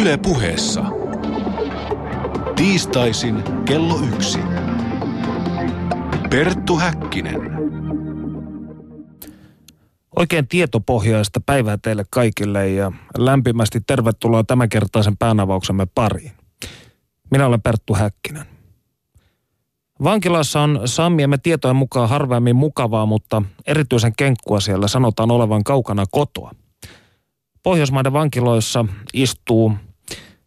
Yle puheessa. Tiistaisin kello yksi. Perttu Häkkinen. Oikein tietopohjaista päivää teille kaikille ja lämpimästi tervetuloa tämänkertaisen päänavauksemme pariin. Minä olen Perttu Häkkinen. Vankilassa on Sammiemme tietojen mukaan harvemmin mukavaa, mutta erityisen kenkkua siellä sanotaan olevan kaukana kotoa. Pohjoismaiden vankiloissa istuu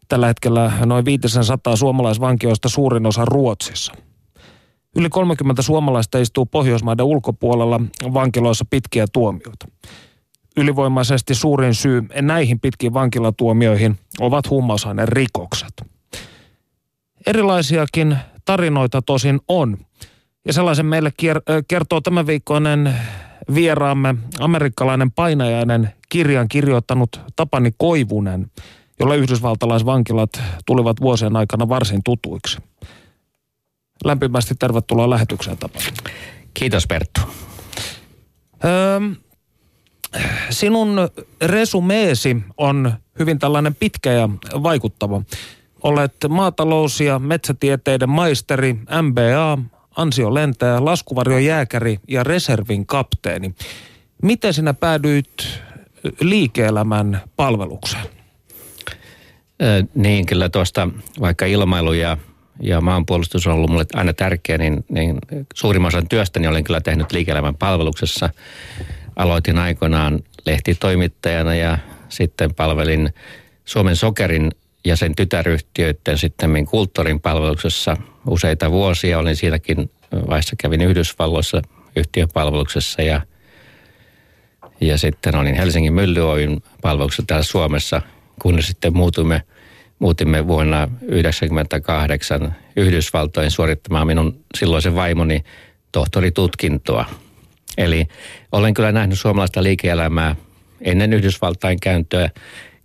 tällä hetkellä noin 500 suomalaisvankioista suurin osa Ruotsissa. Yli 30 suomalaista istuu Pohjoismaiden ulkopuolella vankiloissa pitkiä tuomioita. Ylivoimaisesti suurin syy näihin pitkiin vankilatuomioihin ovat huumausaineen rikokset. Erilaisiakin tarinoita tosin on. Ja sellaisen meille kertoo tämän viikkoinen vieraamme amerikkalainen painajainen kirjan kirjoittanut Tapani Koivunen, jolle yhdysvaltalaisvankilat tulivat vuosien aikana varsin tutuiksi. Lämpimästi tervetuloa lähetykseen Tapani. Kiitos Perttu. Öö, sinun resumeesi on hyvin tällainen pitkä ja vaikuttava. Olet maatalous- ja metsätieteiden maisteri, MBA, ansiolentäjä, laskuvarjojääkäri ja reservin kapteeni. Miten sinä päädyit liike-elämän palvelukseen? Niin, kyllä tuosta vaikka ilmailu ja, ja maanpuolustus on ollut mulle aina tärkeä, niin, niin suurimman osan työstäni olen kyllä tehnyt liike-elämän palveluksessa. Aloitin aikoinaan lehtitoimittajana ja sitten palvelin Suomen Sokerin ja sen tytäryhtiöiden sitten kulttuurin palveluksessa useita vuosia. Olin siinäkin vaiheessa kävin Yhdysvalloissa yhtiön palveluksessa ja, ja sitten olin Helsingin Mylly Oyn palveluksessa täällä Suomessa, kunnes sitten muutuimme, muutimme vuonna 1998 Yhdysvaltoihin suorittamaan minun silloisen vaimoni tohtoritutkintoa. Eli olen kyllä nähnyt suomalaista liike-elämää ennen Yhdysvaltain käyntöä,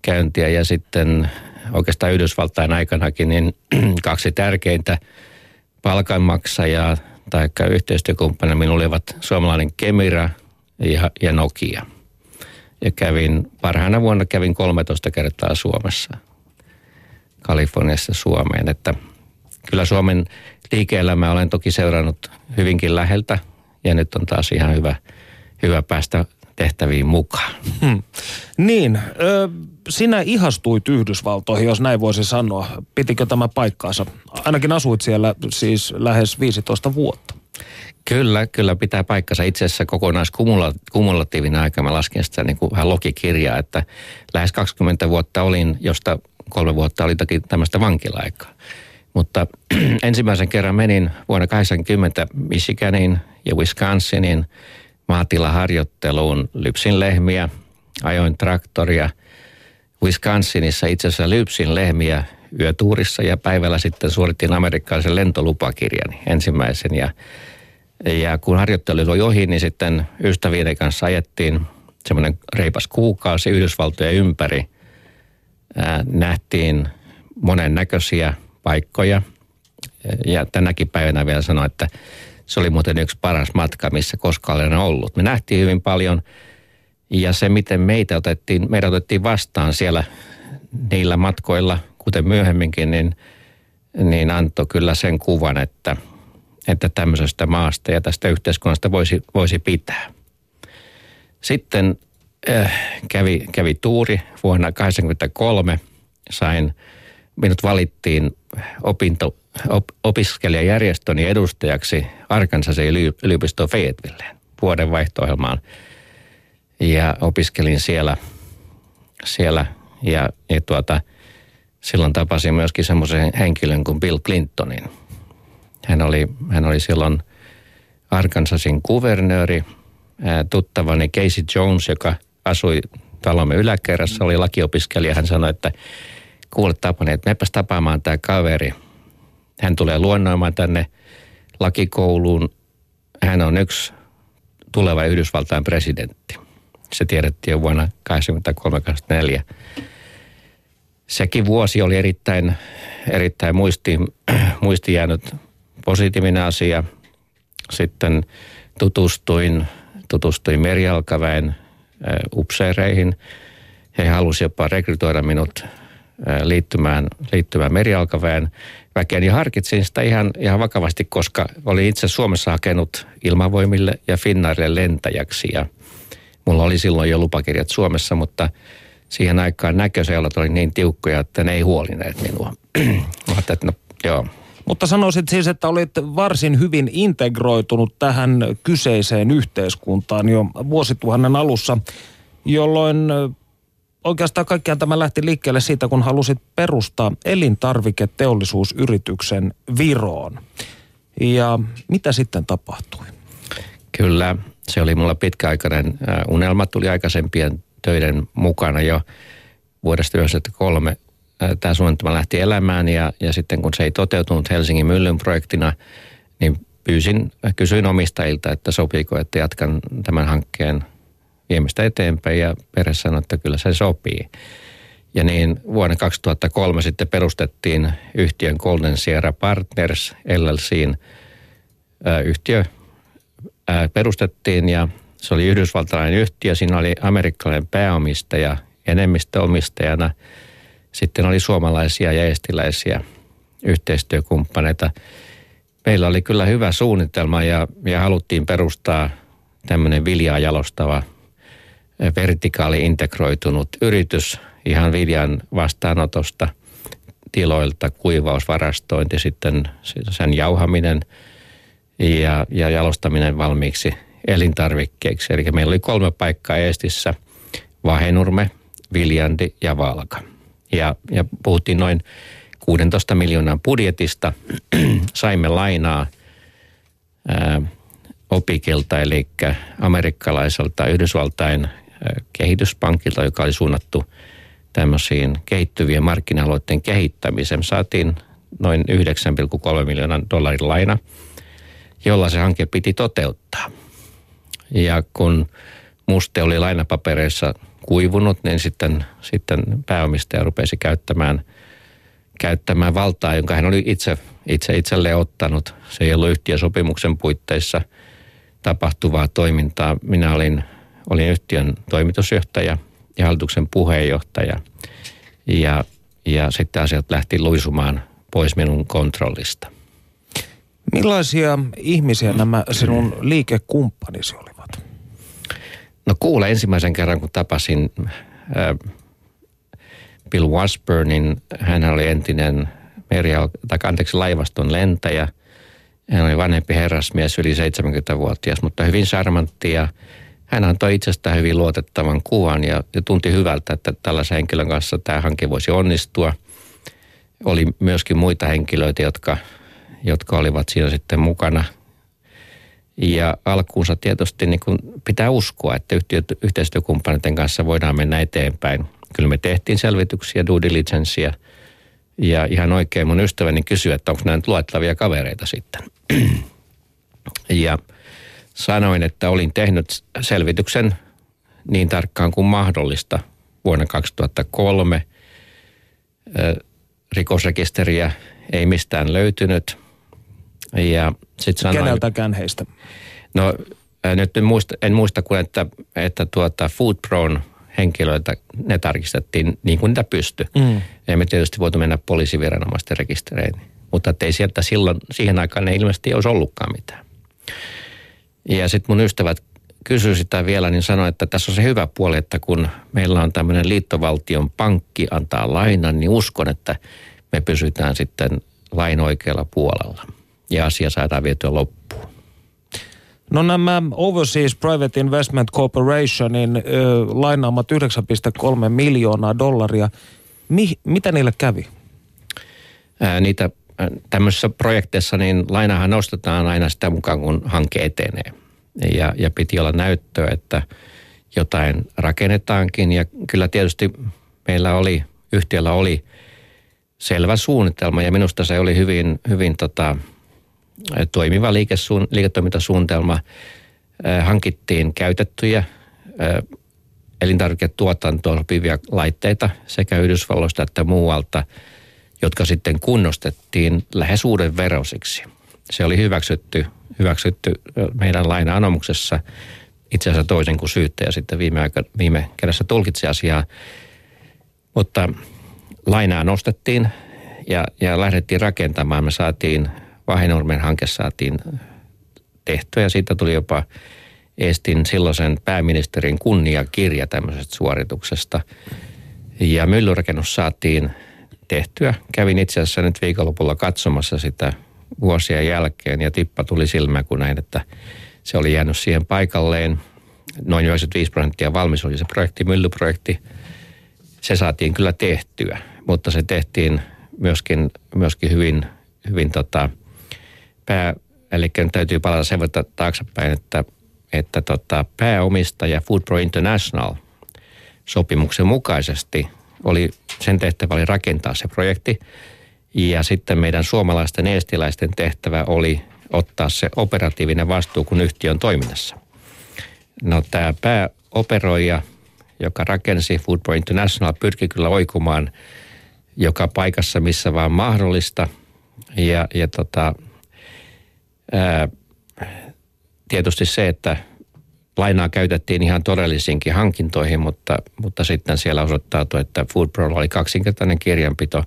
käyntiä ja sitten oikeastaan Yhdysvaltain aikanakin, niin kaksi tärkeintä palkanmaksajaa tai yhteistyökumppania minulla olivat suomalainen Kemira ja, ja Nokia. Ja kävin, parhaana vuonna kävin 13 kertaa Suomessa, Kaliforniasta Suomeen. Että kyllä Suomen liike-elämää olen toki seurannut hyvinkin läheltä ja nyt on taas ihan hyvä, hyvä päästä tehtäviin mukaan. Hmm. Niin, ö, sinä ihastuit Yhdysvaltoihin, jos näin voisi sanoa. Pitikö tämä paikkaansa? Ainakin asuit siellä siis lähes 15 vuotta. Kyllä, kyllä pitää paikkansa. Itse asiassa kokonaiskumulatiivinen aika, mä lasken sitä niin kuin vähän logikirjaa, että lähes 20 vuotta olin, josta kolme vuotta oli toki tämmöistä vankilaaikaa. Mutta ensimmäisen kerran menin vuonna 80 Michiganiin ja Wisconsiniin maatilaharjoitteluun. Lypsin lehmiä, ajoin traktoria. Wisconsinissa itse asiassa lypsin lehmiä yötuurissa ja päivällä sitten suoritin amerikkalaisen lentolupakirjan ensimmäisen. Ja, ja kun harjoittelu oli ohi, niin sitten ystävien kanssa ajettiin semmoinen reipas kuukausi Yhdysvaltojen ympäri. Ää, nähtiin monen näköisiä paikkoja. Ja tänäkin päivänä vielä sanoin, että se oli muuten yksi paras matka, missä koskaan olen ollut. Me nähtiin hyvin paljon ja se, miten meitä otettiin, meidät otettiin vastaan siellä niillä matkoilla, kuten myöhemminkin, niin, niin antoi kyllä sen kuvan, että, että tämmöisestä maasta ja tästä yhteiskunnasta voisi, voisi pitää. Sitten äh, kävi, kävi tuuri vuonna 1983. Sain, minut valittiin opinto, op, opiskelijajärjestöni edustajaksi Arkansasin yliopistoon Fayettevilleen vuoden vaihto Ja opiskelin siellä, siellä ja, ja tuota, silloin tapasin myöskin semmoisen henkilön kuin Bill Clintonin. Hän oli, hän oli silloin Arkansasin kuvernööri, tuttavani Casey Jones, joka asui talomme yläkerrassa, oli lakiopiskelija. Hän sanoi, että kuule Tapani, että mepäs tapaamaan tämä kaveri – hän tulee luonnoimaan tänne lakikouluun. Hän on yksi tuleva Yhdysvaltain presidentti. Se tiedettiin jo vuonna 1983-1984. Sekin vuosi oli erittäin, erittäin muisti, muisti jäänyt positiivinen asia. Sitten tutustuin, tutustuin merialkaväen upseereihin. He halusivat jopa rekrytoida minut liittymään, liittymään merialkaväen väkeen. Ja harkitsin sitä ihan, ihan vakavasti, koska olin itse Suomessa hakenut ilmavoimille ja Finnairille lentäjäksi. Ja mulla oli silloin jo lupakirjat Suomessa, mutta siihen aikaan näköseulat oli niin tiukkoja, että ne ei huolineet minua. Mä että no joo, mutta sanoisit siis, että olit varsin hyvin integroitunut tähän kyseiseen yhteiskuntaan jo vuosituhannen alussa, jolloin oikeastaan kaikkiaan tämä lähti liikkeelle siitä, kun halusit perustaa elintarviketeollisuusyrityksen Viroon. Ja mitä sitten tapahtui? Kyllä, se oli mulla pitkäaikainen unelma, tuli aikaisempien töiden mukana jo vuodesta 1993 tämä suunnitelma lähti elämään ja, ja sitten kun se ei toteutunut Helsingin myllyn projektina, niin pyysin, kysyin omistajilta, että sopiiko, että jatkan tämän hankkeen viemistä eteenpäin ja perhe sanoi, että kyllä se sopii. Ja niin vuonna 2003 sitten perustettiin yhtiön Golden Sierra Partners LLCin yhtiö perustettiin ja se oli yhdysvaltalainen yhtiö. Siinä oli amerikkalainen pääomistaja enemmistöomistajana – sitten oli suomalaisia ja estiläisiä yhteistyökumppaneita. Meillä oli kyllä hyvä suunnitelma ja, ja haluttiin perustaa tämmöinen viljaa jalostava vertikaali integroitunut yritys ihan viljan vastaanotosta tiloilta, kuivausvarastointi, sitten sen jauhaminen ja, ja jalostaminen valmiiksi elintarvikkeiksi. Eli meillä oli kolme paikkaa Eestissä, Vahenurme, Viljandi ja Valka ja, ja puhuttiin noin 16 miljoonan budjetista. Saimme lainaa ää, Opikilta, eli amerikkalaiselta Yhdysvaltain kehityspankilta, joka oli suunnattu tämmöisiin kehittyvien markkina-aloitteen kehittämiseen. Saatiin noin 9,3 miljoonan dollarin laina, jolla se hanke piti toteuttaa. Ja kun muste oli lainapapereissa kuivunut, niin sitten, sitten pääomistaja rupesi käyttämään, käyttämään valtaa, jonka hän oli itse, itse itselleen ottanut. Se ei ollut yhtiösopimuksen puitteissa tapahtuvaa toimintaa. Minä olin, olin yhtiön toimitusjohtaja ja hallituksen puheenjohtaja. Ja, ja sitten asiat lähti luisumaan pois minun kontrollista. Millaisia ihmisiä nämä sinun liikekumppanisi olivat? No kuule ensimmäisen kerran, kun tapasin äh, Bill Wasburnin, hän oli entinen meri, tai anteeksi, laivaston lentäjä. Hän oli vanhempi herrasmies, yli 70-vuotias, mutta hyvin charmantti ja hän antoi itsestään hyvin luotettavan kuvan ja, ja tunti hyvältä, että tällaisen henkilön kanssa tämä hanke voisi onnistua. Oli myöskin muita henkilöitä, jotka, jotka olivat siinä sitten mukana – ja alkuunsa tietysti niin kuin pitää uskoa, että yhteistyökumppaneiden kanssa voidaan mennä eteenpäin. Kyllä me tehtiin selvityksiä, due diligencea, ja ihan oikein mun ystäväni kysyi, että onko nämä nyt luettavia kavereita sitten. ja sanoin, että olin tehnyt selvityksen niin tarkkaan kuin mahdollista vuonna 2003. Rikosrekisteriä ei mistään löytynyt – ja sit sanoin, Keneltäkään heistä? No nyt en muista, en muista kuin, että, että tuota Food Pron henkilöitä, ne tarkistettiin niin kuin niitä pystyi. Mm. Emme tietysti voitu mennä poliisiviranomaisten rekistereihin. Mutta ei sieltä silloin, siihen aikaan ei ilmeisesti olisi ollutkaan mitään. Ja sitten mun ystävät kysyi sitä vielä, niin sanoi, että tässä on se hyvä puoli, että kun meillä on tämmöinen liittovaltion pankki antaa lainan, niin uskon, että me pysytään sitten lain oikealla puolella ja asia saadaan vietyä loppuun. No nämä Overseas Private Investment Corporationin ö, lainaamat 9,3 miljoonaa dollaria, Mi, mitä niille kävi? Ää, niitä tämmöisissä projekteissa niin lainahan nostetaan aina sitä mukaan, kun hanke etenee. Ja, ja piti olla näyttöä, että jotain rakennetaankin. Ja kyllä tietysti meillä oli, yhtiöllä oli selvä suunnitelma ja minusta se oli hyvin, hyvin tota, toimiva liikesuun, liiketoimintasuunnitelma. Hankittiin käytettyjä elintarviketuotantoon sopivia laitteita sekä Yhdysvalloista että muualta, jotka sitten kunnostettiin lähes uuden verosiksi. Se oli hyväksytty, hyväksytty meidän laina-anomuksessa itse asiassa toisen kuin syyttäjä sitten viime, aika, viime kädessä tulkitsi asiaa. Mutta lainaa nostettiin ja, ja lähdettiin rakentamaan. Me saatiin, Vahinurmen hanke saatiin tehtyä ja siitä tuli jopa Estin silloisen pääministerin kunniakirja tämmöisestä suorituksesta. Ja myllyrakennus saatiin tehtyä. Kävin itse asiassa nyt viikonlopulla katsomassa sitä vuosia jälkeen ja tippa tuli silmään, kun näin, että se oli jäänyt siihen paikalleen. Noin 95 prosenttia valmis oli se projekti, myllyprojekti. Se saatiin kyllä tehtyä, mutta se tehtiin myöskin, myöskin hyvin, hyvin tota, pää, eli täytyy palata sen verran taaksepäin, että, että tota, pääomistaja Food Pro International sopimuksen mukaisesti oli, sen tehtävä oli rakentaa se projekti. Ja sitten meidän suomalaisten eestiläisten tehtävä oli ottaa se operatiivinen vastuu, kun yhtiö on toiminnassa. No tämä pääoperoija, joka rakensi Food Pro International, pyrki kyllä oikumaan joka paikassa, missä vaan mahdollista. Ja, ja tota, tietysti se, että lainaa käytettiin ihan todellisiinkin hankintoihin, mutta, mutta sitten siellä osoittautui, että Food Pro oli kaksinkertainen kirjanpito.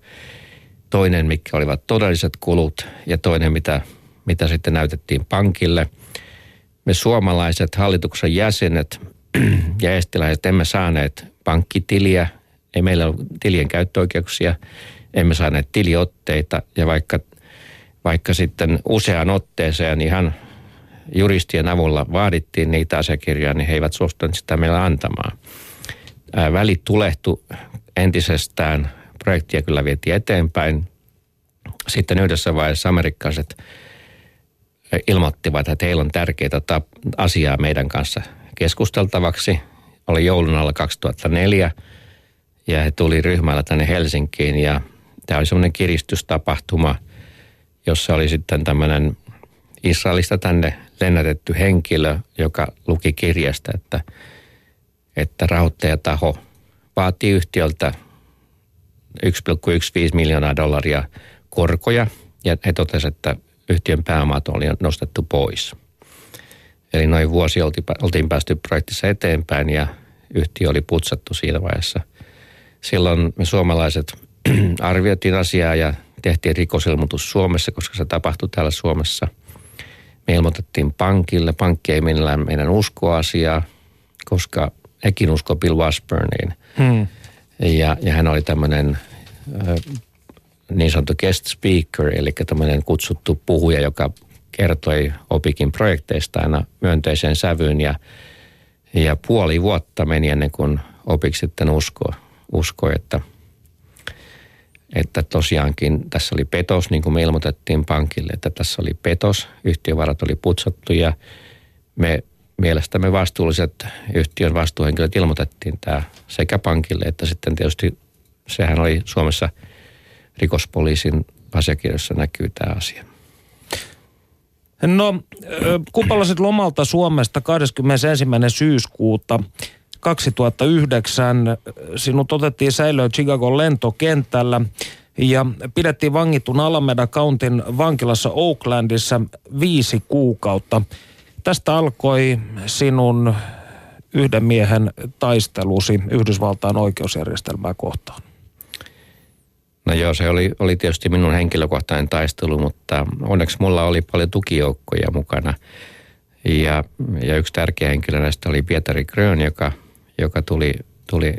Toinen, mikä olivat todelliset kulut ja toinen, mitä, mitä sitten näytettiin pankille. Me suomalaiset hallituksen jäsenet ja estiläiset emme saaneet pankkitiliä, ei meillä ollut tilien käyttöoikeuksia, emme saaneet tiliotteita ja vaikka, vaikka sitten useaan otteeseen ihan juristien avulla vaadittiin niitä asiakirjoja, niin he eivät suostuneet sitä meillä antamaan. Välit tulehtu entisestään, projektia kyllä vietiin eteenpäin. Sitten yhdessä vaiheessa amerikkalaiset ilmoittivat, että heillä on tärkeitä asiaa meidän kanssa keskusteltavaksi. Oli joulun alla 2004 ja he tuli ryhmällä tänne Helsinkiin ja tämä oli semmoinen kiristystapahtuma, jossa oli sitten tämmöinen Israelista tänne lennätetty henkilö, joka luki kirjasta, että, että rahoittajataho vaatii yhtiöltä 1,15 miljoonaa dollaria korkoja ja he totesivat, että yhtiön pääomat oli nostettu pois. Eli noin vuosi oltiin päästy projektissa eteenpäin ja yhtiö oli putsattu siinä vaiheessa. Silloin me suomalaiset arvioitiin asiaa ja tehtiin rikosilmoitus Suomessa, koska se tapahtui täällä Suomessa – me ilmoitettiin pankille. Pankki ei millään meidän uskoa asiaa, koska hekin usko Bill Washburniin. Hmm. Ja, ja hän oli tämmöinen niin sanottu guest speaker, eli tämmöinen kutsuttu puhuja, joka kertoi Opikin projekteista aina myönteiseen sävyyn. Ja, ja puoli vuotta meni ennen kuin Opik sitten uskoi, uskoi että – että tosiaankin tässä oli petos, niin kuin me ilmoitettiin pankille, että tässä oli petos, yhtiövarat oli putsattu ja me mielestämme vastuulliset yhtiön vastuuhenkilöt ilmoitettiin tämä sekä pankille että sitten tietysti sehän oli Suomessa rikospoliisin asiakirjassa näkyy tämä asia. No, kun palasit lomalta Suomesta 21. syyskuuta 2009 sinut otettiin säilöön Chicagon lentokentällä ja pidettiin vangitun Alameda Countin vankilassa Oaklandissa viisi kuukautta. Tästä alkoi sinun yhden miehen taistelusi Yhdysvaltain oikeusjärjestelmää kohtaan. No joo, se oli, oli tietysti minun henkilökohtainen taistelu, mutta onneksi mulla oli paljon tukijoukkoja mukana. Ja, ja yksi tärkeä henkilö näistä oli Pietari Grön, joka – joka tuli, tuli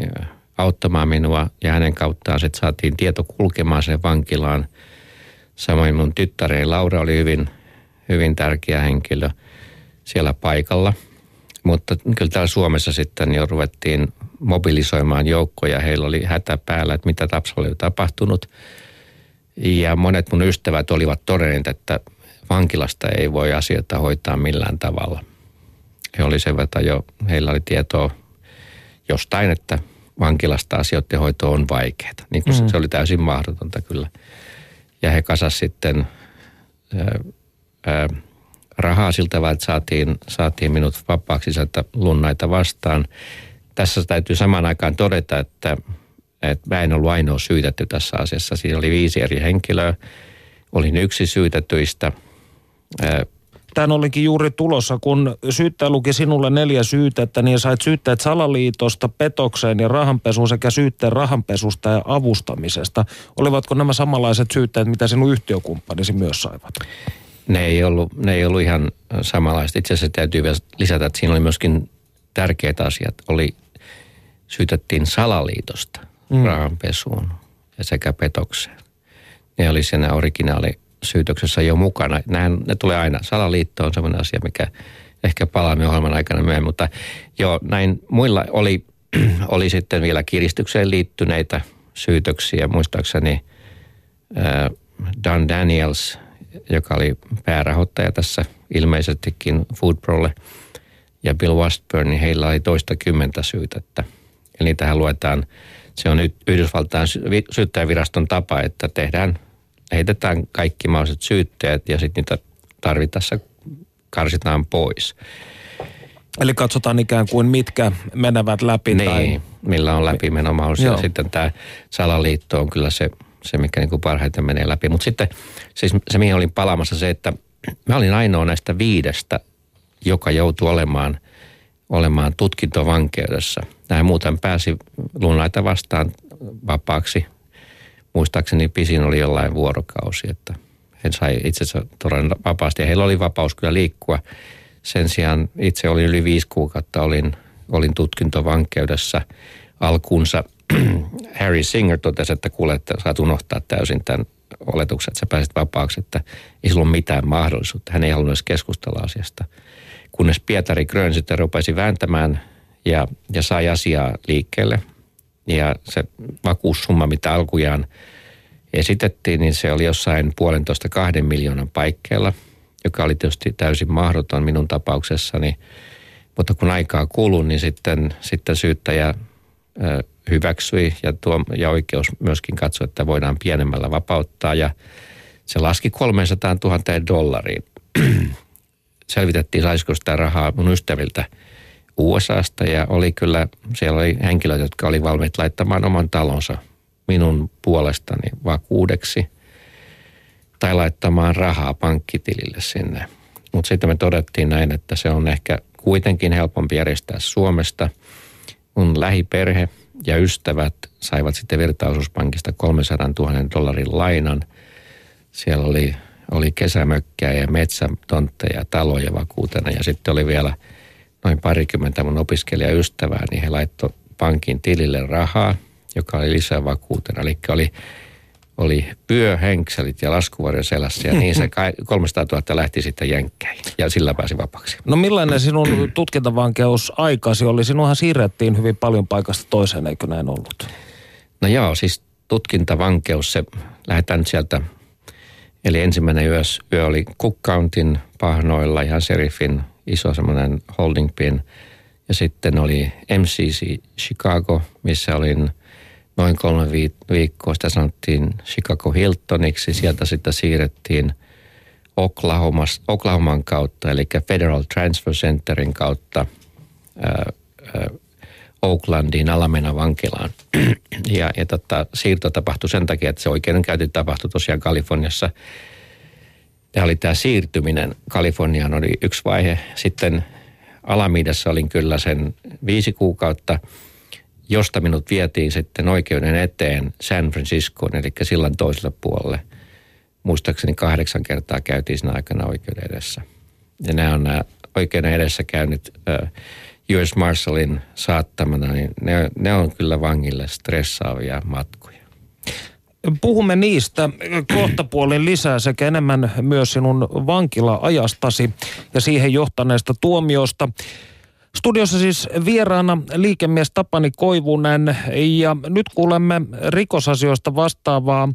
auttamaan minua ja hänen kauttaan sitten saatiin tieto kulkemaan sen vankilaan. Samoin mun tyttäreni Laura oli hyvin, hyvin tärkeä henkilö siellä paikalla. Mutta kyllä täällä Suomessa sitten jo ruvettiin mobilisoimaan joukkoja. Heillä oli hätä päällä, että mitä Tapsalla oli tapahtunut. Ja monet mun ystävät olivat todenneet, että vankilasta ei voi asioita hoitaa millään tavalla. He oli sen verran jo, heillä oli tietoa jostain, että vankilasta asioiden hoito on vaikeaa. Niin kuin mm. se oli täysin mahdotonta kyllä. Ja he kasas sitten ää, ää, rahaa siltä vaan, että saatiin, saatiin minut vapaaksi sieltä lunnaita vastaan. Tässä täytyy samaan aikaan todeta, että, että mä en ollut ainoa syytetty tässä asiassa. Siinä oli viisi eri henkilöä. Olin yksi syytetyistä. Tähän olinkin juuri tulossa, kun syyttäjä luki sinulle neljä syytettä, niin sait syytteet salaliitosta, petokseen ja rahanpesuun sekä syytteen rahanpesusta ja avustamisesta. Olivatko nämä samanlaiset syytteet, mitä sinun yhtiökumppanisi myös saivat? Ne ei ollut, ne ei ollut ihan samanlaiset. Itse asiassa täytyy vielä lisätä, että siinä oli myöskin tärkeitä asiat. Oli, syytettiin salaliitosta mm. rahanpesuun ja sekä petokseen. Ne oli siinä originaali syytöksessä jo mukana. Näin, ne tulee aina. Salaliitto on sellainen asia, mikä ehkä palaamme ohjelman aikana myöhemmin, mutta joo, näin muilla oli, oli sitten vielä kiristykseen liittyneitä syytöksiä. Muistaakseni äh, Don Daniels, joka oli päärahoittaja tässä ilmeisestikin Foodprolle, ja Bill Wastburn, niin heillä oli toista kymmentä syytettä. Eli tähän luetaan, se on Yhdysvaltain syyttäjäviraston tapa, että tehdään – heitetään kaikki mahdolliset syytteet ja sitten niitä tarvittaessa karsitaan pois. Eli katsotaan ikään kuin mitkä menevät läpi. Niin, tai... millä on läpimenomahdollisuus. Ja sitten tämä salaliitto on kyllä se, se mikä niin kuin parhaiten menee läpi. Mutta sitten siis se, mihin olin palaamassa, se, että mä olin ainoa näistä viidestä, joka joutui olemaan, olemaan tutkintovankeudessa. Nämä muuten pääsi lunnaita vastaan vapaaksi muistaakseni pisin oli jollain vuorokausi, että he sai itse todella vapaasti. Ja heillä oli vapaus kyllä liikkua. Sen sijaan itse olin yli viisi kuukautta, olin, olin tutkintovankeudessa alkuunsa. Harry Singer totesi, että kuule, että saat unohtaa täysin tämän oletuksen, että sä pääset vapaaksi, että ei sulla ole mitään mahdollisuutta. Hän ei halunnut edes keskustella asiasta. Kunnes Pietari Grön sitten rupesi vääntämään ja, ja sai asiaa liikkeelle – ja se vakuussumma, mitä alkujaan esitettiin, niin se oli jossain puolentoista kahden miljoonan paikkeilla, joka oli tietysti täysin mahdoton minun tapauksessani. Mutta kun aikaa kului, niin sitten, sitten syyttäjä hyväksyi ja, tuo, ja oikeus myöskin katsoi, että voidaan pienemmällä vapauttaa. Ja se laski 300 000 dollariin. Selvitettiin, saisiko sitä rahaa mun ystäviltä – USAsta ja oli kyllä, siellä oli henkilöitä, jotka oli valmiit laittamaan oman talonsa minun puolestani vakuudeksi tai laittamaan rahaa pankkitilille sinne. Mutta sitten me todettiin näin, että se on ehkä kuitenkin helpompi järjestää Suomesta. Mun lähiperhe ja ystävät saivat sitten virtaosuuspankista 300 000 dollarin lainan. Siellä oli, oli kesämökkää ja metsätontteja, taloja vakuutena ja sitten oli vielä – noin parikymmentä mun opiskelijaystävää, niin he laittoi pankin tilille rahaa, joka oli lisävakuutena. Eli oli, oli pyöhenkselit ja laskuvarjo selässä ja niin se 300 000 lähti sitten jenkkäin ja sillä pääsi vapaaksi. No millainen sinun tutkintavankeus aikasi oli? Sinunhan siirrettiin hyvin paljon paikasta toiseen, eikö näin ollut? No joo, siis tutkintavankeus, se lähdetään nyt sieltä Eli ensimmäinen yö, yö oli Cook Countin pahnoilla ihan serifin iso semmoinen holding pin. Ja sitten oli MCC Chicago, missä olin noin kolme viikkoa. Sitä sanottiin Chicago Hiltoniksi. Sieltä sitten siirrettiin Oklahomas, Oklahoman kautta, eli Federal Transfer Centerin kautta ää, ää, Oaklandiin Alamena vankilaan. ja ja tota, siirto tapahtui sen takia, että se oikeudenkäynti tapahtui tosiaan Kaliforniassa. Tämä oli tämä siirtyminen Kaliforniaan oli yksi vaihe. Sitten Alamidassa olin kyllä sen viisi kuukautta, josta minut vietiin sitten oikeuden eteen San Franciscoon, eli sillan toiselle puolelle. Muistaakseni kahdeksan kertaa käytiin siinä aikana oikeuden edessä. Ja nämä on nämä oikeuden edessä käynyt äh, US Marshallin saattamana, niin ne, ne on kyllä vangille stressaavia matkoja. Puhumme niistä kohta puolin lisää sekä enemmän myös sinun vankila-ajastasi ja siihen johtaneesta tuomiosta. Studiossa siis vieraana liikemies Tapani Koivunen ja nyt kuulemme rikosasioista vastaavaa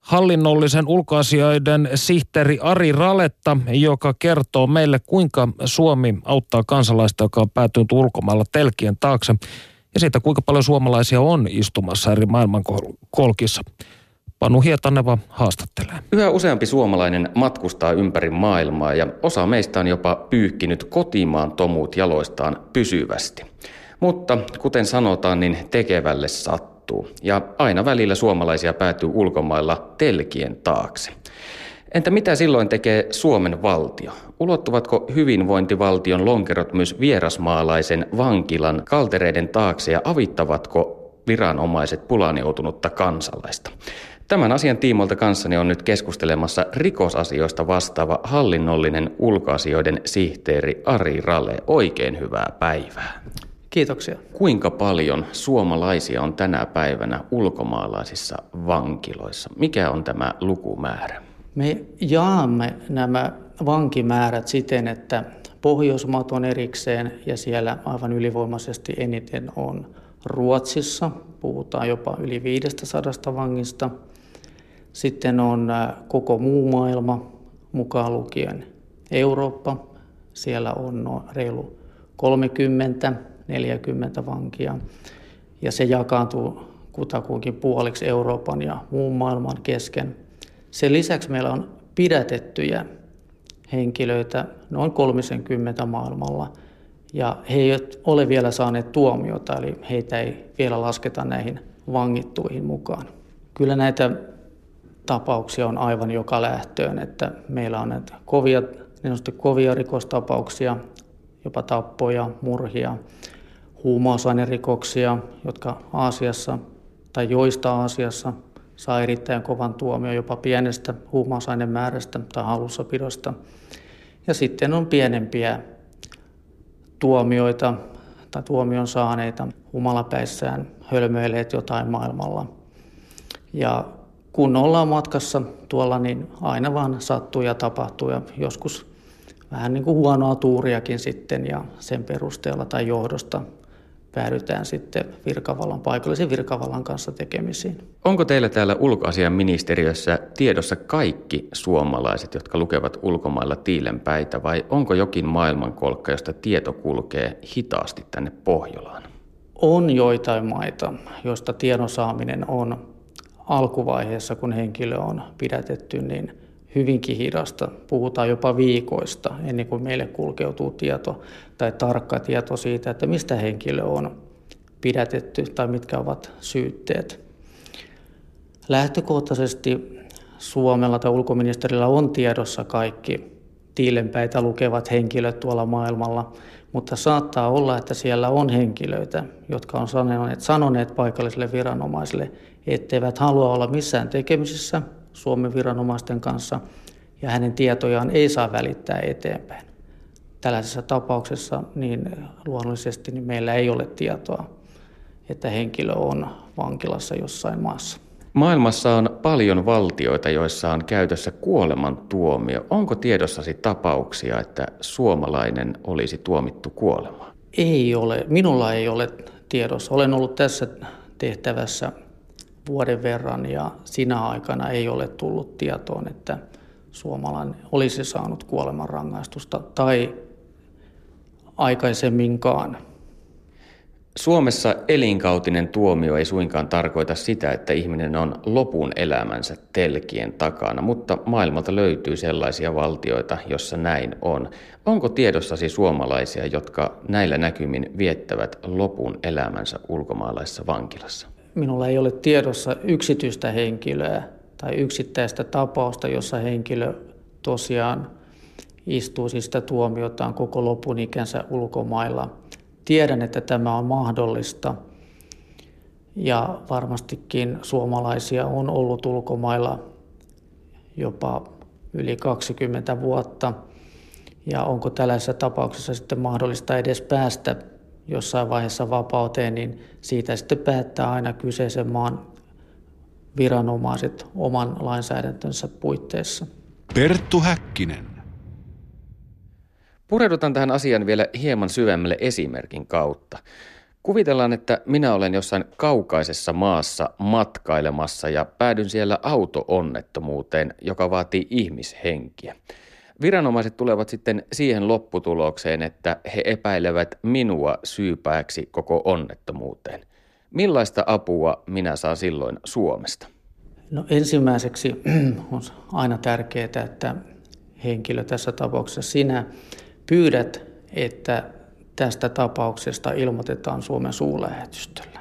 hallinnollisen ulkoasioiden sihteeri Ari Raletta, joka kertoo meille, kuinka Suomi auttaa kansalaista, joka on päätynyt ulkomailla telkien taakse, ja siitä, kuinka paljon suomalaisia on istumassa eri maailmankolkissa. Panu Hietaneva haastattelee. Yhä useampi suomalainen matkustaa ympäri maailmaa ja osa meistä on jopa pyyhkinyt kotimaan tomuut jaloistaan pysyvästi. Mutta kuten sanotaan, niin tekevälle sattuu. Ja aina välillä suomalaisia päätyy ulkomailla telkien taakse. Entä mitä silloin tekee Suomen valtio? Ulottuvatko hyvinvointivaltion lonkerot myös vierasmaalaisen vankilan kaltereiden taakse ja avittavatko viranomaiset pulaan joutunutta kansalaista? Tämän asian tiimolta kanssani on nyt keskustelemassa rikosasioista vastaava hallinnollinen ulkoasioiden sihteeri Ari Rale. Oikein hyvää päivää. Kiitoksia. Kuinka paljon suomalaisia on tänä päivänä ulkomaalaisissa vankiloissa? Mikä on tämä lukumäärä? Me jaamme nämä vankimäärät siten, että Pohjoismaat on erikseen ja siellä aivan ylivoimaisesti eniten on Ruotsissa. Puhutaan jopa yli 500 vangista. Sitten on äh, koko muu maailma, mukaan lukien Eurooppa. Siellä on no reilu 30 40 vankia. Ja se jakaantuu kutakuinkin puoliksi Euroopan ja muun maailman kesken. Sen lisäksi meillä on pidätettyjä henkilöitä noin 30 maailmalla. Ja he eivät ole vielä saaneet tuomiota, eli heitä ei vielä lasketa näihin vangittuihin mukaan. Kyllä näitä tapauksia on aivan joka lähtöön, että meillä on näitä kovia, niin kovia rikostapauksia, jopa tappoja, murhia, huumausainerikoksia, jotka Aasiassa tai joista Aasiassa saa erittäin kovan tuomion jopa pienestä huumausainemäärästä tai halussapidosta. Ja sitten on pienempiä tuomioita tai tuomion saaneita humalapäissään hölmöileet jotain maailmalla. Ja kun ollaan matkassa tuolla, niin aina vaan sattuu ja tapahtuu ja joskus vähän niin kuin huonoa tuuriakin sitten ja sen perusteella tai johdosta päädytään sitten virkavallan, paikallisen virkavallan kanssa tekemisiin. Onko teillä täällä ulkoasian ministeriössä tiedossa kaikki suomalaiset, jotka lukevat ulkomailla tiilenpäitä vai onko jokin maailmankolkka, josta tieto kulkee hitaasti tänne Pohjolaan? On joitain maita, joista tiedon saaminen on alkuvaiheessa, kun henkilö on pidätetty, niin hyvinkin hidasta. Puhutaan jopa viikoista ennen kuin meille kulkeutuu tieto tai tarkka tieto siitä, että mistä henkilö on pidätetty tai mitkä ovat syytteet. Lähtökohtaisesti Suomella tai ulkoministerillä on tiedossa kaikki tiilenpäitä lukevat henkilöt tuolla maailmalla, mutta saattaa olla, että siellä on henkilöitä, jotka on sanoneet, sanoneet paikallisille viranomaisille, etteivät halua olla missään tekemisissä Suomen viranomaisten kanssa ja hänen tietojaan ei saa välittää eteenpäin. Tällaisessa tapauksessa niin luonnollisesti niin meillä ei ole tietoa, että henkilö on vankilassa jossain maassa. Maailmassa on paljon valtioita, joissa on käytössä kuolemantuomio. Onko tiedossasi tapauksia, että suomalainen olisi tuomittu kuolemaan? Ei ole. Minulla ei ole tiedossa. Olen ollut tässä tehtävässä vuoden verran ja sinä aikana ei ole tullut tietoon, että suomalainen olisi saanut kuolemanrangaistusta tai aikaisemminkaan. Suomessa elinkautinen tuomio ei suinkaan tarkoita sitä, että ihminen on lopun elämänsä telkien takana, mutta maailmalta löytyy sellaisia valtioita, jossa näin on. Onko tiedossasi suomalaisia, jotka näillä näkymin viettävät lopun elämänsä ulkomaalaisessa vankilassa? Minulla ei ole tiedossa yksityistä henkilöä tai yksittäistä tapausta, jossa henkilö tosiaan istuu siis sitä tuomiotaan koko lopun ikänsä ulkomailla. Tiedän, että tämä on mahdollista ja varmastikin suomalaisia on ollut ulkomailla jopa yli 20 vuotta. Ja onko tällaisessa tapauksessa sitten mahdollista edes päästä jossain vaiheessa vapauteen, niin siitä sitten päättää aina kyseisen maan viranomaiset oman lainsäädäntönsä puitteissa. Perttu Häkkinen. Pureudutaan tähän asiaan vielä hieman syvemmälle esimerkin kautta. Kuvitellaan, että minä olen jossain kaukaisessa maassa matkailemassa ja päädyn siellä auto-onnettomuuteen, joka vaatii ihmishenkiä. Viranomaiset tulevat sitten siihen lopputulokseen, että he epäilevät minua syypääksi koko onnettomuuteen. Millaista apua minä saan silloin Suomesta? No ensimmäiseksi on aina tärkeää, että henkilö tässä tapauksessa sinä pyydät, että tästä tapauksesta ilmoitetaan Suomen suurlähetystöllä.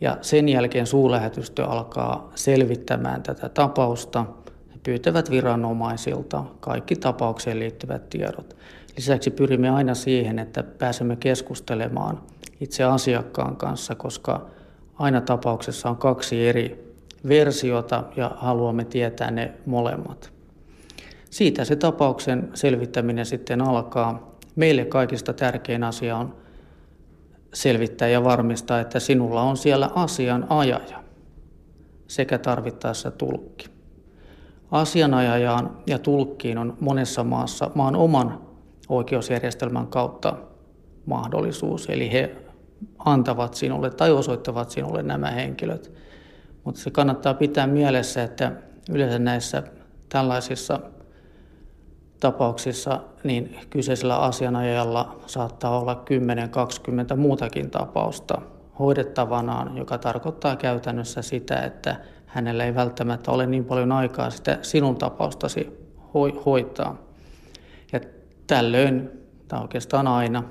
Ja sen jälkeen suurlähetystö alkaa selvittämään tätä tapausta – pyytävät viranomaisilta kaikki tapaukseen liittyvät tiedot. Lisäksi pyrimme aina siihen, että pääsemme keskustelemaan itse asiakkaan kanssa, koska aina tapauksessa on kaksi eri versiota ja haluamme tietää ne molemmat. Siitä se tapauksen selvittäminen sitten alkaa. Meille kaikista tärkein asia on selvittää ja varmistaa, että sinulla on siellä asianajaja sekä tarvittaessa tulkki. Asianajajaan ja tulkkiin on monessa maassa maan oman oikeusjärjestelmän kautta mahdollisuus, eli he antavat sinulle tai osoittavat sinulle nämä henkilöt. Mutta se kannattaa pitää mielessä, että yleensä näissä tällaisissa tapauksissa niin kyseisellä asianajalla saattaa olla 10-20 muutakin tapausta hoidettavanaan, joka tarkoittaa käytännössä sitä, että hänellä ei välttämättä ole niin paljon aikaa sitä sinun tapaustasi hoitaa. Ja tällöin, tai oikeastaan aina,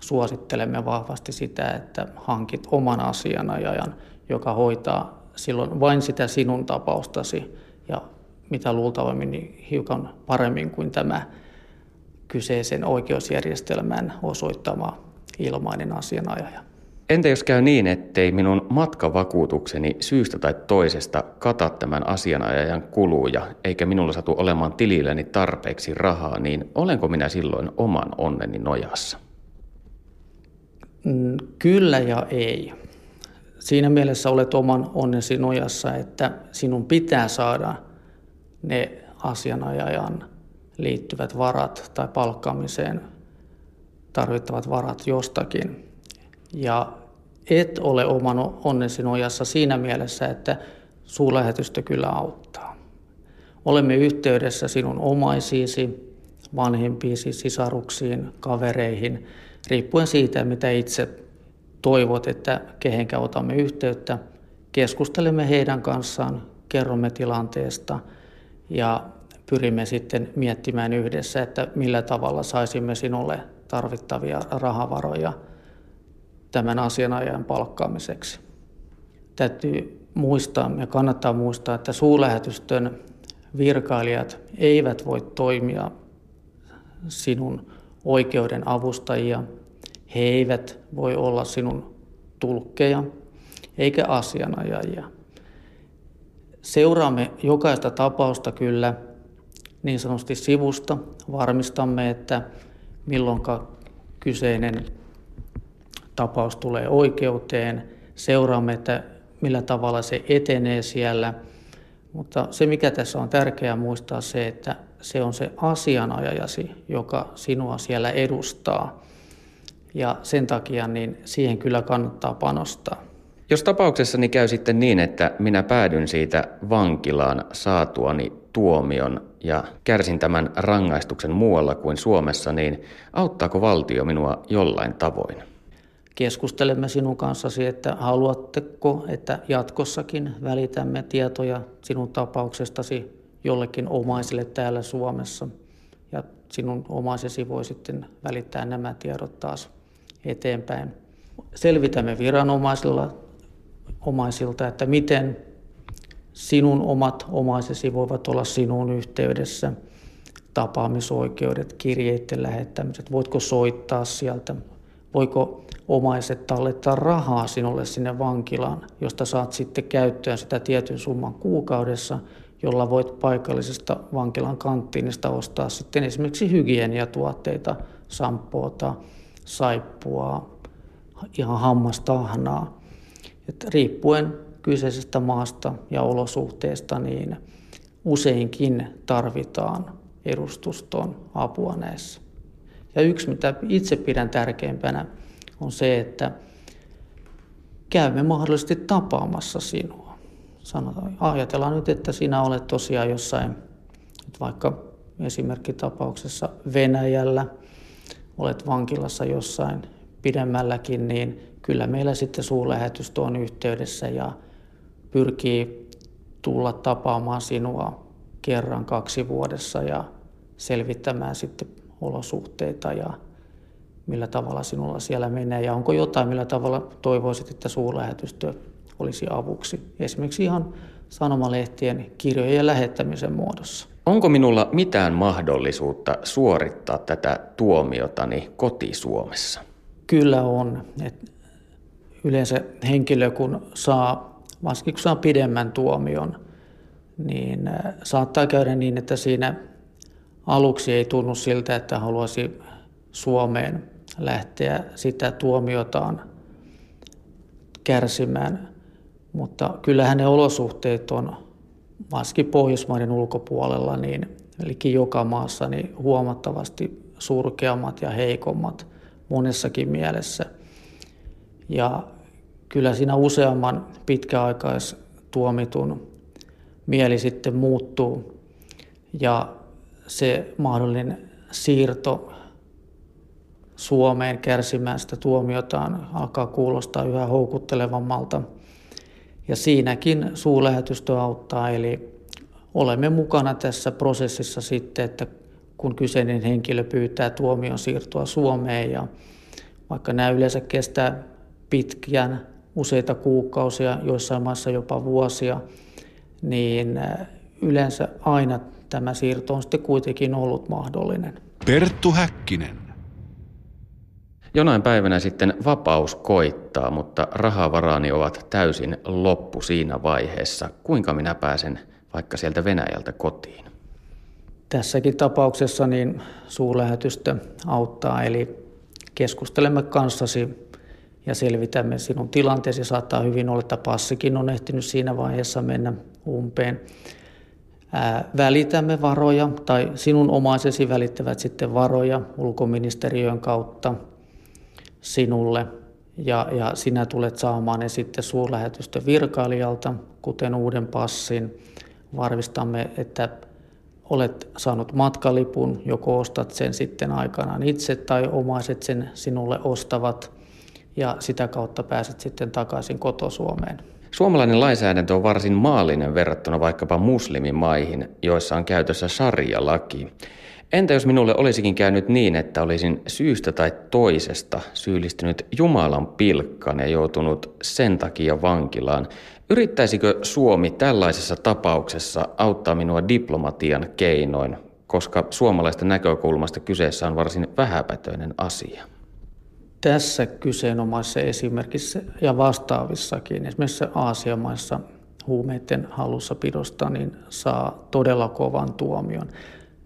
suosittelemme vahvasti sitä, että hankit oman asianajajan, joka hoitaa silloin vain sitä sinun tapaustasi ja mitä luultavammin niin hiukan paremmin kuin tämä kyseisen oikeusjärjestelmän osoittama ilmainen asianajaja. Entä jos käy niin, ettei minun matkavakuutukseni syystä tai toisesta kata tämän asianajajan kuluja, eikä minulla satu olemaan tililläni tarpeeksi rahaa, niin olenko minä silloin oman onneni nojassa? Mm, kyllä ja ei. Siinä mielessä olet oman onnesi nojassa, että sinun pitää saada ne asianajajan liittyvät varat tai palkkaamiseen tarvittavat varat jostakin. Ja et ole oman onnesi nojassa siinä mielessä, että suurlähetystö kyllä auttaa. Olemme yhteydessä sinun omaisiisi, vanhempiisi, sisaruksiin, kavereihin, riippuen siitä, mitä itse toivot, että kehenkä otamme yhteyttä. Keskustelemme heidän kanssaan, kerromme tilanteesta ja pyrimme sitten miettimään yhdessä, että millä tavalla saisimme sinulle tarvittavia rahavaroja – tämän asianajajan palkkaamiseksi. Täytyy muistaa ja kannattaa muistaa, että suurlähetystön virkailijat eivät voi toimia sinun oikeuden avustajia. He eivät voi olla sinun tulkkeja eikä asianajajia. Seuraamme jokaista tapausta kyllä niin sanotusti sivusta. Varmistamme, että milloinka kyseinen tapaus tulee oikeuteen, seuraamme, että millä tavalla se etenee siellä. Mutta se, mikä tässä on tärkeää muistaa, se, että se on se asianajajasi, joka sinua siellä edustaa. Ja sen takia niin siihen kyllä kannattaa panostaa. Jos tapauksessani käy sitten niin, että minä päädyn siitä vankilaan saatuani tuomion ja kärsin tämän rangaistuksen muualla kuin Suomessa, niin auttaako valtio minua jollain tavoin? keskustelemme sinun kanssasi, että haluatteko, että jatkossakin välitämme tietoja sinun tapauksestasi jollekin omaiselle täällä Suomessa. Ja sinun omaisesi voi sitten välittää nämä tiedot taas eteenpäin. Selvitämme viranomaisilla omaisilta, että miten sinun omat omaisesi voivat olla sinun yhteydessä, tapaamisoikeudet, kirjeiden lähettämiset, voitko soittaa sieltä, voiko omaiset tallettaa rahaa sinulle sinne vankilaan, josta saat sitten käyttöön sitä tietyn summan kuukaudessa, jolla voit paikallisesta vankilan kanttiinista ostaa sitten esimerkiksi hygieniatuotteita, sampoota, saippua, ihan hammastahnaa. Et riippuen kyseisestä maasta ja olosuhteesta, niin useinkin tarvitaan edustuston apua näissä. Ja yksi, mitä itse pidän tärkeimpänä, on se, että käymme mahdollisesti tapaamassa sinua. Sanotaan, ajatellaan nyt, että sinä olet tosiaan jossain, vaikka esimerkkitapauksessa Venäjällä, olet vankilassa jossain pidemmälläkin, niin kyllä meillä sitten suurlähetystö on yhteydessä ja pyrkii tulla tapaamaan sinua kerran kaksi vuodessa ja selvittämään sitten olosuhteita ja millä tavalla sinulla siellä menee ja onko jotain, millä tavalla toivoisit, että suurlähetystö olisi avuksi. Esimerkiksi ihan sanomalehtien kirjojen lähettämisen muodossa. Onko minulla mitään mahdollisuutta suorittaa tätä tuomiotani koti-Suomessa? Kyllä on. Et yleensä henkilö, kun saa, varsinkin kun saa pidemmän tuomion, niin äh, saattaa käydä niin, että siinä aluksi ei tunnu siltä, että haluaisi Suomeen lähteä sitä tuomiotaan kärsimään. Mutta kyllähän ne olosuhteet on, varsinkin Pohjoismaiden ulkopuolella, niin eli joka maassa niin huomattavasti surkeammat ja heikommat monessakin mielessä. Ja kyllä siinä useamman pitkäaikaistuomitun mieli sitten muuttuu ja se mahdollinen siirto Suomeen kärsimään sitä tuomiotaan alkaa kuulostaa yhä houkuttelevammalta. Ja siinäkin suurlähetystö auttaa, eli olemme mukana tässä prosessissa sitten, että kun kyseinen henkilö pyytää tuomion siirtoa Suomeen ja vaikka nämä yleensä kestää pitkän, useita kuukausia, joissain maissa jopa vuosia, niin yleensä aina tämä siirto on sitten kuitenkin ollut mahdollinen. Perttu Häkkinen. Jonain päivänä sitten vapaus koittaa, mutta rahavaraani ovat täysin loppu siinä vaiheessa. Kuinka minä pääsen vaikka sieltä Venäjältä kotiin? Tässäkin tapauksessa niin suurlähetystö auttaa, eli keskustelemme kanssasi ja selvitämme sinun tilanteesi. Saattaa hyvin olla, että passikin on ehtinyt siinä vaiheessa mennä umpeen. Ää, välitämme varoja tai sinun omaisesi välittävät sitten varoja ulkoministeriön kautta sinulle ja, ja sinä tulet saamaan ne sitten suurlähetystön virkailijalta, kuten uuden passin. Varmistamme, että olet saanut matkalipun, joko ostat sen sitten aikanaan itse tai omaiset sen sinulle ostavat ja sitä kautta pääset sitten takaisin kotosuomeen. Suomalainen lainsäädäntö on varsin maallinen verrattuna vaikkapa muslimimaihin, joissa on käytössä sarjalaki. Entä jos minulle olisikin käynyt niin, että olisin syystä tai toisesta syyllistynyt Jumalan pilkkaan ja joutunut sen takia vankilaan? Yrittäisikö Suomi tällaisessa tapauksessa auttaa minua diplomatian keinoin, koska suomalaisten näkökulmasta kyseessä on varsin vähäpätöinen asia? Tässä kyseenomaisessa esimerkissä ja vastaavissakin, esimerkiksi Aasiamaissa huumeiden hallussapidosta, niin saa todella kovan tuomion.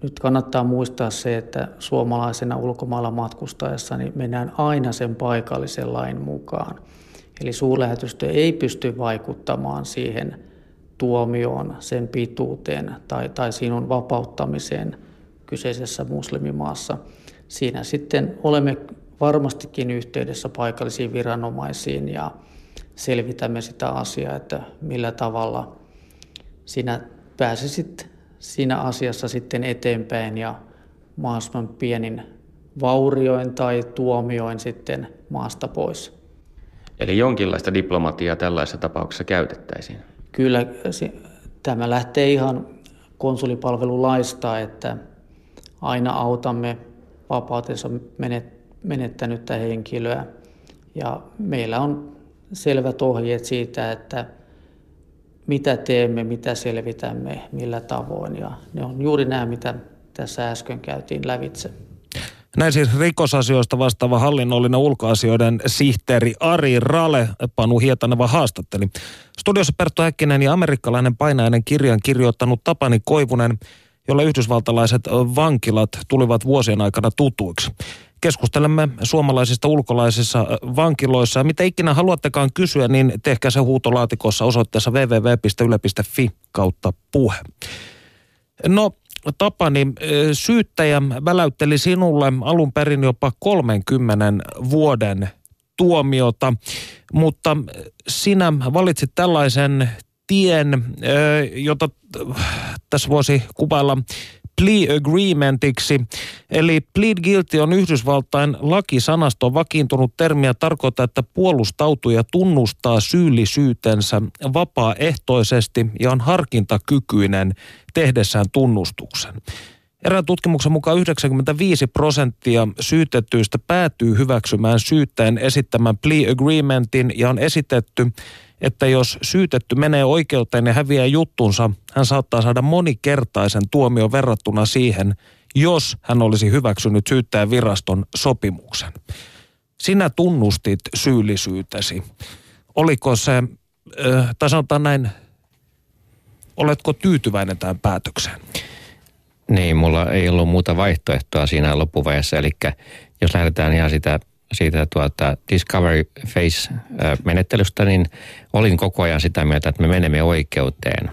Nyt kannattaa muistaa se, että suomalaisena ulkomailla matkustaessa niin mennään aina sen paikallisen lain mukaan. Eli suurlähetystö ei pysty vaikuttamaan siihen tuomioon, sen pituuteen tai, tai sinun vapauttamiseen kyseisessä muslimimaassa. Siinä sitten olemme varmastikin yhteydessä paikallisiin viranomaisiin ja selvitämme sitä asiaa, että millä tavalla sinä pääsisit siinä asiassa sitten eteenpäin ja mahdollisimman pienin vaurioin tai tuomioin sitten maasta pois. Eli jonkinlaista diplomatiaa tällaisessa tapauksessa käytettäisiin? Kyllä tämä lähtee ihan konsulipalvelulaista, että aina autamme vapautensa menettänyttä henkilöä. Ja meillä on selvät ohjeet siitä, että mitä teemme, mitä selvitämme, millä tavoin. Ja ne on juuri nämä, mitä tässä äsken käytiin lävitse. Näin siis rikosasioista vastaava hallinnollinen ulkoasioiden sihteeri Ari Rale Panu Hietaneva haastatteli. Studiossa Perttu Häkkinen ja amerikkalainen painainen kirjan kirjoittanut Tapani Koivunen, jolle yhdysvaltalaiset vankilat tulivat vuosien aikana tutuiksi. Keskustelemme suomalaisista ulkolaisissa vankiloissa. Ja mitä ikinä haluattekaan kysyä, niin tehkää se huutolaatikossa osoitteessa www.yle.fi kautta puhe. No, Tapani, syyttäjä väläytteli sinulle alun perin jopa 30 vuoden tuomiota, mutta sinä valitsit tällaisen tien, jota tässä voisi kuvailla plea agreementiksi. Eli plead guilty on Yhdysvaltain lakisanasto vakiintunut termi ja tarkoittaa, että puolustautuja tunnustaa syyllisyytensä vapaaehtoisesti ja on harkintakykyinen tehdessään tunnustuksen. Erään tutkimuksen mukaan 95 prosenttia syytettyistä päätyy hyväksymään syyttäjän esittämän plea agreementin ja on esitetty, että jos syytetty menee oikeuteen ja häviää juttunsa, hän saattaa saada monikertaisen tuomion verrattuna siihen, jos hän olisi hyväksynyt syyttäjän viraston sopimuksen. Sinä tunnustit syyllisyytesi. Oliko se, tai sanotaan näin, oletko tyytyväinen tähän päätökseen? Niin, mulla ei ollut muuta vaihtoehtoa siinä loppuvaiheessa. Eli jos lähdetään ihan sitä, siitä tuota Discovery Face-menettelystä, niin olin koko ajan sitä mieltä, että me menemme oikeuteen.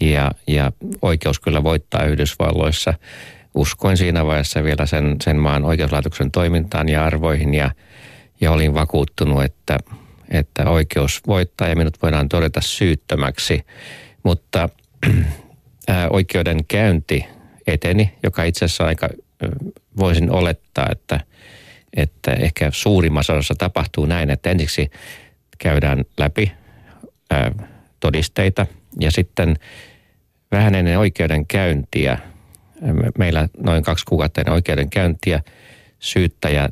Ja, ja oikeus kyllä voittaa Yhdysvalloissa. Uskoin siinä vaiheessa vielä sen, sen maan oikeuslaitoksen toimintaan ja arvoihin ja, ja olin vakuuttunut, että, että oikeus voittaa ja minut voidaan todeta syyttömäksi. Mutta oikeudenkäynti eteni, joka itse asiassa aika voisin olettaa, että, että ehkä suurimmassa osassa tapahtuu näin, että ensiksi käydään läpi ää, todisteita ja sitten vähän ennen oikeudenkäyntiä, meillä noin kaksi kuukautta ennen oikeudenkäyntiä, syyttäjä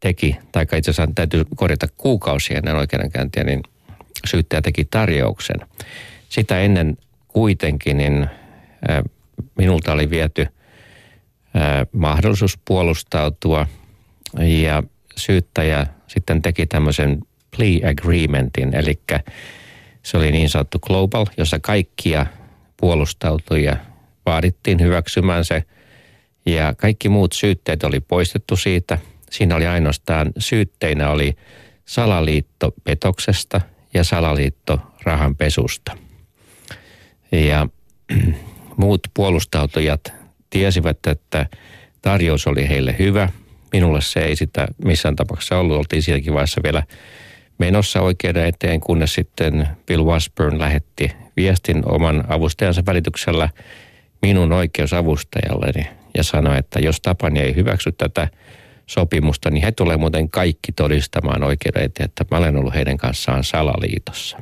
teki, tai itse asiassa täytyy korjata kuukausia ennen oikeudenkäyntiä, niin syyttäjä teki tarjouksen. Sitä ennen kuitenkin niin minulta oli viety mahdollisuus puolustautua ja syyttäjä sitten teki tämmöisen plea agreementin, eli se oli niin sanottu global, jossa kaikkia puolustautujia vaadittiin hyväksymään se ja kaikki muut syytteet oli poistettu siitä. Siinä oli ainoastaan syytteinä oli salaliitto petoksesta ja salaliitto rahanpesusta. Ja muut puolustautujat tiesivät, että tarjous oli heille hyvä. Minulle se ei sitä missään tapauksessa ollut. Oltiin siinäkin vaiheessa vielä menossa oikeuden eteen, kunnes sitten Bill Wasburn lähetti viestin oman avustajansa välityksellä minun oikeusavustajalleni ja sanoi, että jos Tapani ei hyväksy tätä sopimusta, niin he tulee muuten kaikki todistamaan oikeuden eteen, että mä olen ollut heidän kanssaan salaliitossa.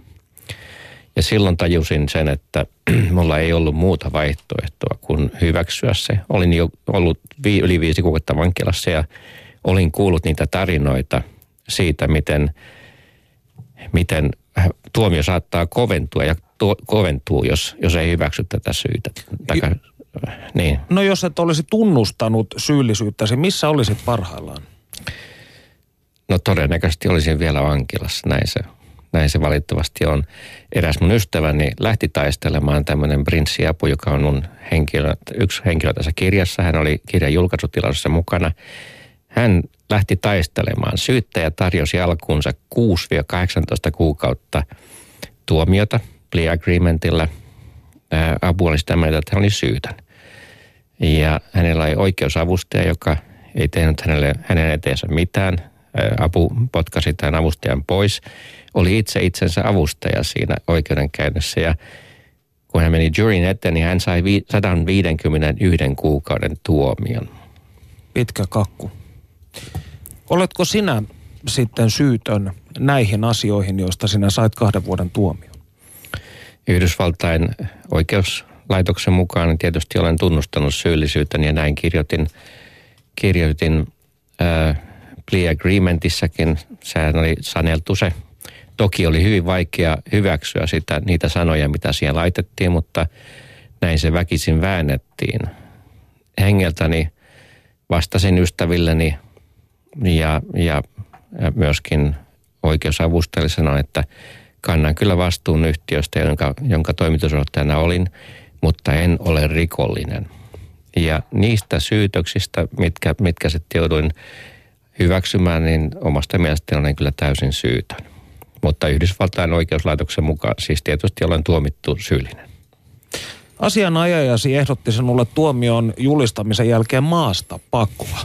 Ja silloin tajusin sen, että mulla ei ollut muuta vaihtoehtoa kuin hyväksyä se. Olin jo ollut vi- yli viisi kuukautta vankilassa ja olin kuullut niitä tarinoita siitä, miten, miten tuomio saattaa koventua ja tuo, koventuu, jos, jos ei hyväksy tätä syytä. Taka, niin. No jos et olisi tunnustanut syyllisyyttäsi, missä olisit parhaillaan? No todennäköisesti olisin vielä vankilassa, näin se näin se valitettavasti on. Eräs mun ystäväni lähti taistelemaan tämmöinen prinssiapu, joka on mun henkilö, yksi henkilö tässä kirjassa. Hän oli kirjan julkaisutilaisuudessa mukana. Hän lähti taistelemaan. Syyttäjä tarjosi alkuunsa 6-18 kuukautta tuomiota plea agreementilla. Apu oli sitä mieltä, että hän oli syytön. Ja hänellä oli oikeusavustaja, joka ei tehnyt hänelle, hänen eteensä mitään. Apu potkasi tämän avustajan pois oli itse itsensä avustaja siinä oikeudenkäynnissä ja kun hän meni juryin eteen, niin hän sai 151 kuukauden tuomion. Pitkä kakku. Oletko sinä sitten syytön näihin asioihin, joista sinä sait kahden vuoden tuomion? Yhdysvaltain oikeuslaitoksen mukaan tietysti olen tunnustanut syyllisyyteni ja näin kirjoitin, kirjoitin äh, plea agreementissakin. Sehän oli saneltu se Toki oli hyvin vaikea hyväksyä sitä, niitä sanoja, mitä siellä laitettiin, mutta näin se väkisin väännettiin. Hengeltäni vastasin ystävilleni ja, ja, myöskin oikeusavustajille sanoin, että kannan kyllä vastuun yhtiöstä, jonka, jonka toimitusjohtajana olin, mutta en ole rikollinen. Ja niistä syytöksistä, mitkä, mitkä sitten jouduin hyväksymään, niin omasta mielestäni olen kyllä täysin syytön. Mutta Yhdysvaltain oikeuslaitoksen mukaan siis tietysti olen tuomittu syyllinen. Asianajajasi ehdotti sinulle tuomion julistamisen jälkeen maasta pakkoa.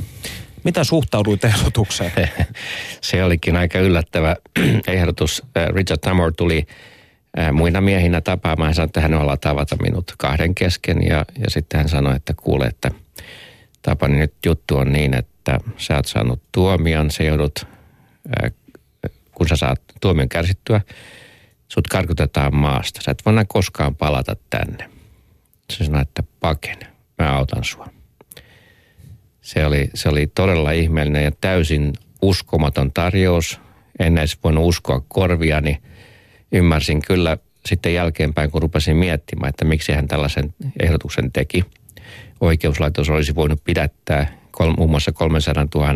Mitä suhtauduit ehdotukseen? Se olikin aika yllättävä ehdotus. Äh, Richard Tamor tuli äh, muina miehinä tapaamaan. Hän sanoi, että hän haluaa tavata minut kahden kesken. Ja, ja sitten hän sanoi, että kuule, että Tapani nyt juttu on niin, että sä oot saanut tuomion, se joudut äh, kun sä saat tuomion kärsittyä, sut karkotetaan maasta. Sä et voi koskaan palata tänne. Se sanoi, että pakene, mä autan sua. Se oli, se oli todella ihmeellinen ja täysin uskomaton tarjous. En edes voinut uskoa korviani. ymmärsin kyllä sitten jälkeenpäin, kun rupesin miettimään, että miksi hän tällaisen ehdotuksen teki. Oikeuslaitos olisi voinut pidättää kol, muun muassa 300 000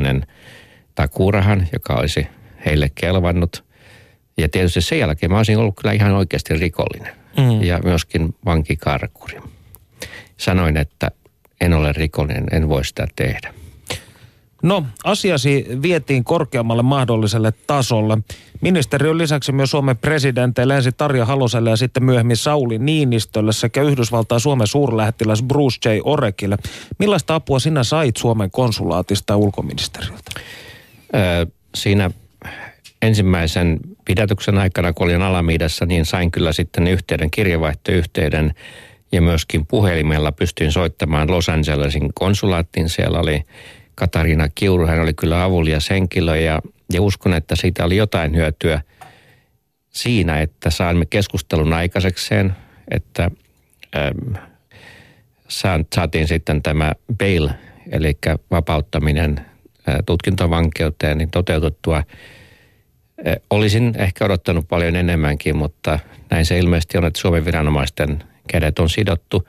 takuurahan, joka olisi heille kelvannut. Ja tietysti sen jälkeen mä olisin ollut kyllä ihan oikeasti rikollinen mm. ja myöskin vankikarkuri. Sanoin, että en ole rikollinen, en voi sitä tehdä. No, asiasi vietiin korkeammalle mahdolliselle tasolle. Ministeri on lisäksi myös Suomen presidenteille ensin Tarja Haloselle ja sitten myöhemmin Sauli Niinistölle sekä Yhdysvaltain Suomen suurlähettiläs Bruce J. Orekille. Millaista apua sinä sait Suomen konsulaatista ja ulkoministeriöltä? Öö, siinä ensimmäisen pidätyksen aikana, kun olin Alamiidassa, niin sain kyllä sitten yhteyden, kirjavaihtoyhteyden ja myöskin puhelimella pystyin soittamaan Los Angelesin konsulaattiin. Siellä oli Katariina Kiuru, hän oli kyllä avulias henkilö ja, ja uskon, että siitä oli jotain hyötyä siinä, että saimme keskustelun aikaisekseen, että ähm, saatiin sitten tämä bail, eli vapauttaminen äh, tutkintovankeuteen, niin toteutettua. Äh, olisin ehkä odottanut paljon enemmänkin, mutta näin se ilmeisesti on, että Suomen viranomaisten kädet on sidottu.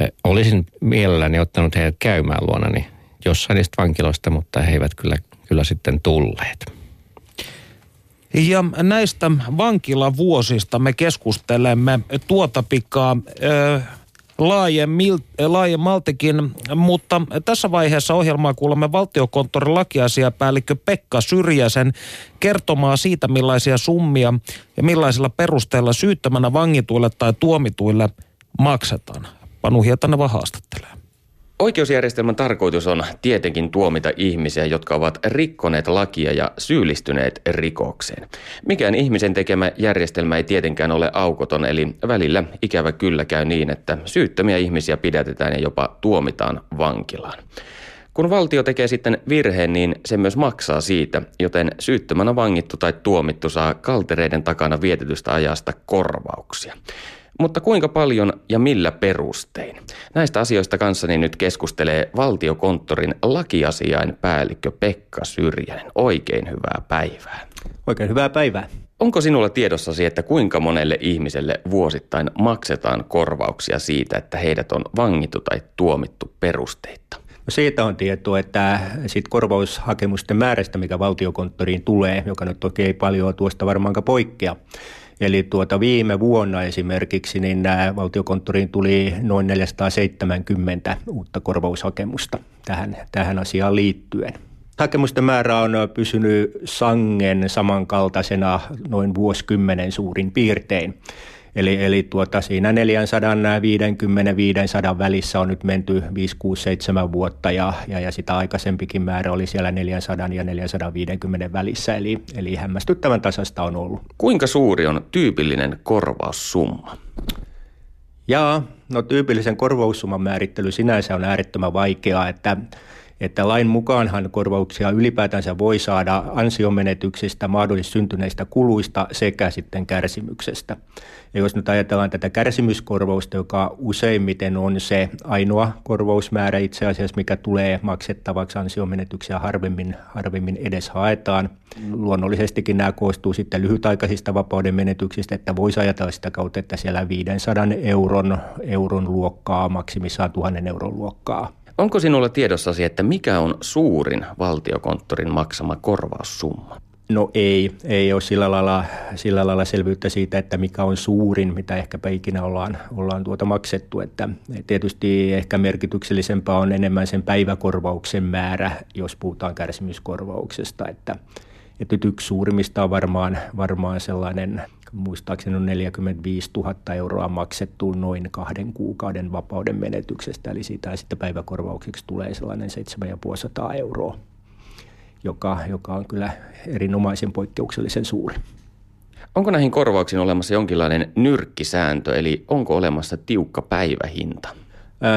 Äh, olisin mielelläni ottanut heidät käymään luonani jossain niistä vankiloista, mutta he eivät kyllä, kyllä sitten tulleet. Ja näistä vankilavuosista me keskustelemme tuota pikaa laajemmaltikin, mutta tässä vaiheessa ohjelmaa kuulemme valtiokonttorin lakiasiapäällikkö Pekka Syrjäsen kertomaa siitä, millaisia summia ja millaisilla perusteilla syyttämänä vangituille tai tuomituille maksetaan. Panu Hietaneva haastattelee. Oikeusjärjestelmän tarkoitus on tietenkin tuomita ihmisiä, jotka ovat rikkoneet lakia ja syyllistyneet rikokseen. Mikään ihmisen tekemä järjestelmä ei tietenkään ole aukoton, eli välillä ikävä kyllä käy niin, että syyttömiä ihmisiä pidätetään ja jopa tuomitaan vankilaan. Kun valtio tekee sitten virheen, niin se myös maksaa siitä, joten syyttömänä vangittu tai tuomittu saa kaltereiden takana vietetystä ajasta korvauksia. Mutta kuinka paljon ja millä perustein? Näistä asioista kanssani nyt keskustelee valtiokonttorin lakiasiain päällikkö Pekka Syrjänen. Oikein hyvää päivää. Oikein hyvää päivää. Onko sinulla tiedossasi, että kuinka monelle ihmiselle vuosittain maksetaan korvauksia siitä, että heidät on vangittu tai tuomittu perusteitta? No siitä on tietoa, että sit korvaushakemusten määrästä, mikä valtiokonttoriin tulee, joka nyt toki ei paljon tuosta varmaankaan poikkea, Eli tuota viime vuonna esimerkiksi niin nämä valtiokonttoriin tuli noin 470 uutta korvaushakemusta tähän, tähän asiaan liittyen. Hakemusten määrä on pysynyt sangen samankaltaisena noin vuosikymmenen suurin piirtein. Eli, eli tuota, siinä 450-500 välissä on nyt menty 5, 6, 7 vuotta ja, ja, ja sitä aikaisempikin määrä oli siellä 400 ja 450 välissä, eli, eli hämmästyttävän tasasta on ollut. Kuinka suuri on tyypillinen korvaussumma? Ja no tyypillisen korvaussumman määrittely sinänsä on äärettömän vaikeaa, että että lain mukaanhan korvauksia ylipäätänsä voi saada ansiomenetyksistä, mahdollisesti syntyneistä kuluista sekä sitten kärsimyksestä. Ja jos nyt ajatellaan tätä kärsimyskorvausta, joka useimmiten on se ainoa korvausmäärä itse asiassa, mikä tulee maksettavaksi ansiomenetyksiä harvemmin, harvemmin edes haetaan. Luonnollisestikin nämä koostuu sitten lyhytaikaisista vapauden menetyksistä, että voisi ajatella sitä kautta, että siellä 500 euron, euron luokkaa, maksimissaan 1000 euron luokkaa Onko sinulla tiedossasi, että mikä on suurin valtiokonttorin maksama korvaussumma? No ei, ei ole sillä lailla, sillä lailla selvyyttä siitä, että mikä on suurin, mitä ehkäpä ikinä ollaan, ollaan tuota maksettu. Että tietysti ehkä merkityksellisempää on enemmän sen päiväkorvauksen määrä, jos puhutaan kärsimyskorvauksesta. Että, että yksi suurimmista on varmaan, varmaan sellainen muistaakseni on 45 000 euroa maksettu noin kahden kuukauden vapauden menetyksestä, eli siitä sitten päiväkorvaukseksi tulee sellainen 7500 euroa, joka, joka on kyllä erinomaisen poikkeuksellisen suuri. Onko näihin korvauksiin olemassa jonkinlainen nyrkkisääntö, eli onko olemassa tiukka päivähinta?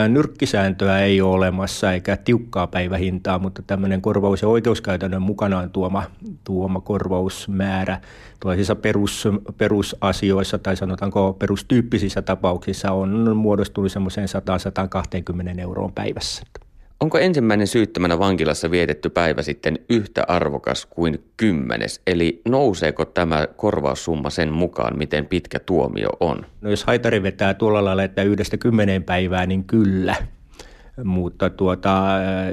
Nyrkkisääntöä ei ole olemassa eikä tiukkaa päivähintaa, mutta tämmöinen korvaus- ja oikeuskäytännön mukanaan tuoma, tuoma korvausmäärä tällaisissa perus, perusasioissa tai sanotaanko perustyyppisissä tapauksissa on muodostunut semmoiseen 100-120 euroon päivässä. Onko ensimmäinen syyttömänä vankilassa vietetty päivä sitten yhtä arvokas kuin kymmenes? Eli nouseeko tämä korvaussumma sen mukaan, miten pitkä tuomio on? No jos haitari vetää tuolla lailla, että yhdestä kymmeneen päivää, niin kyllä. Mutta tuota,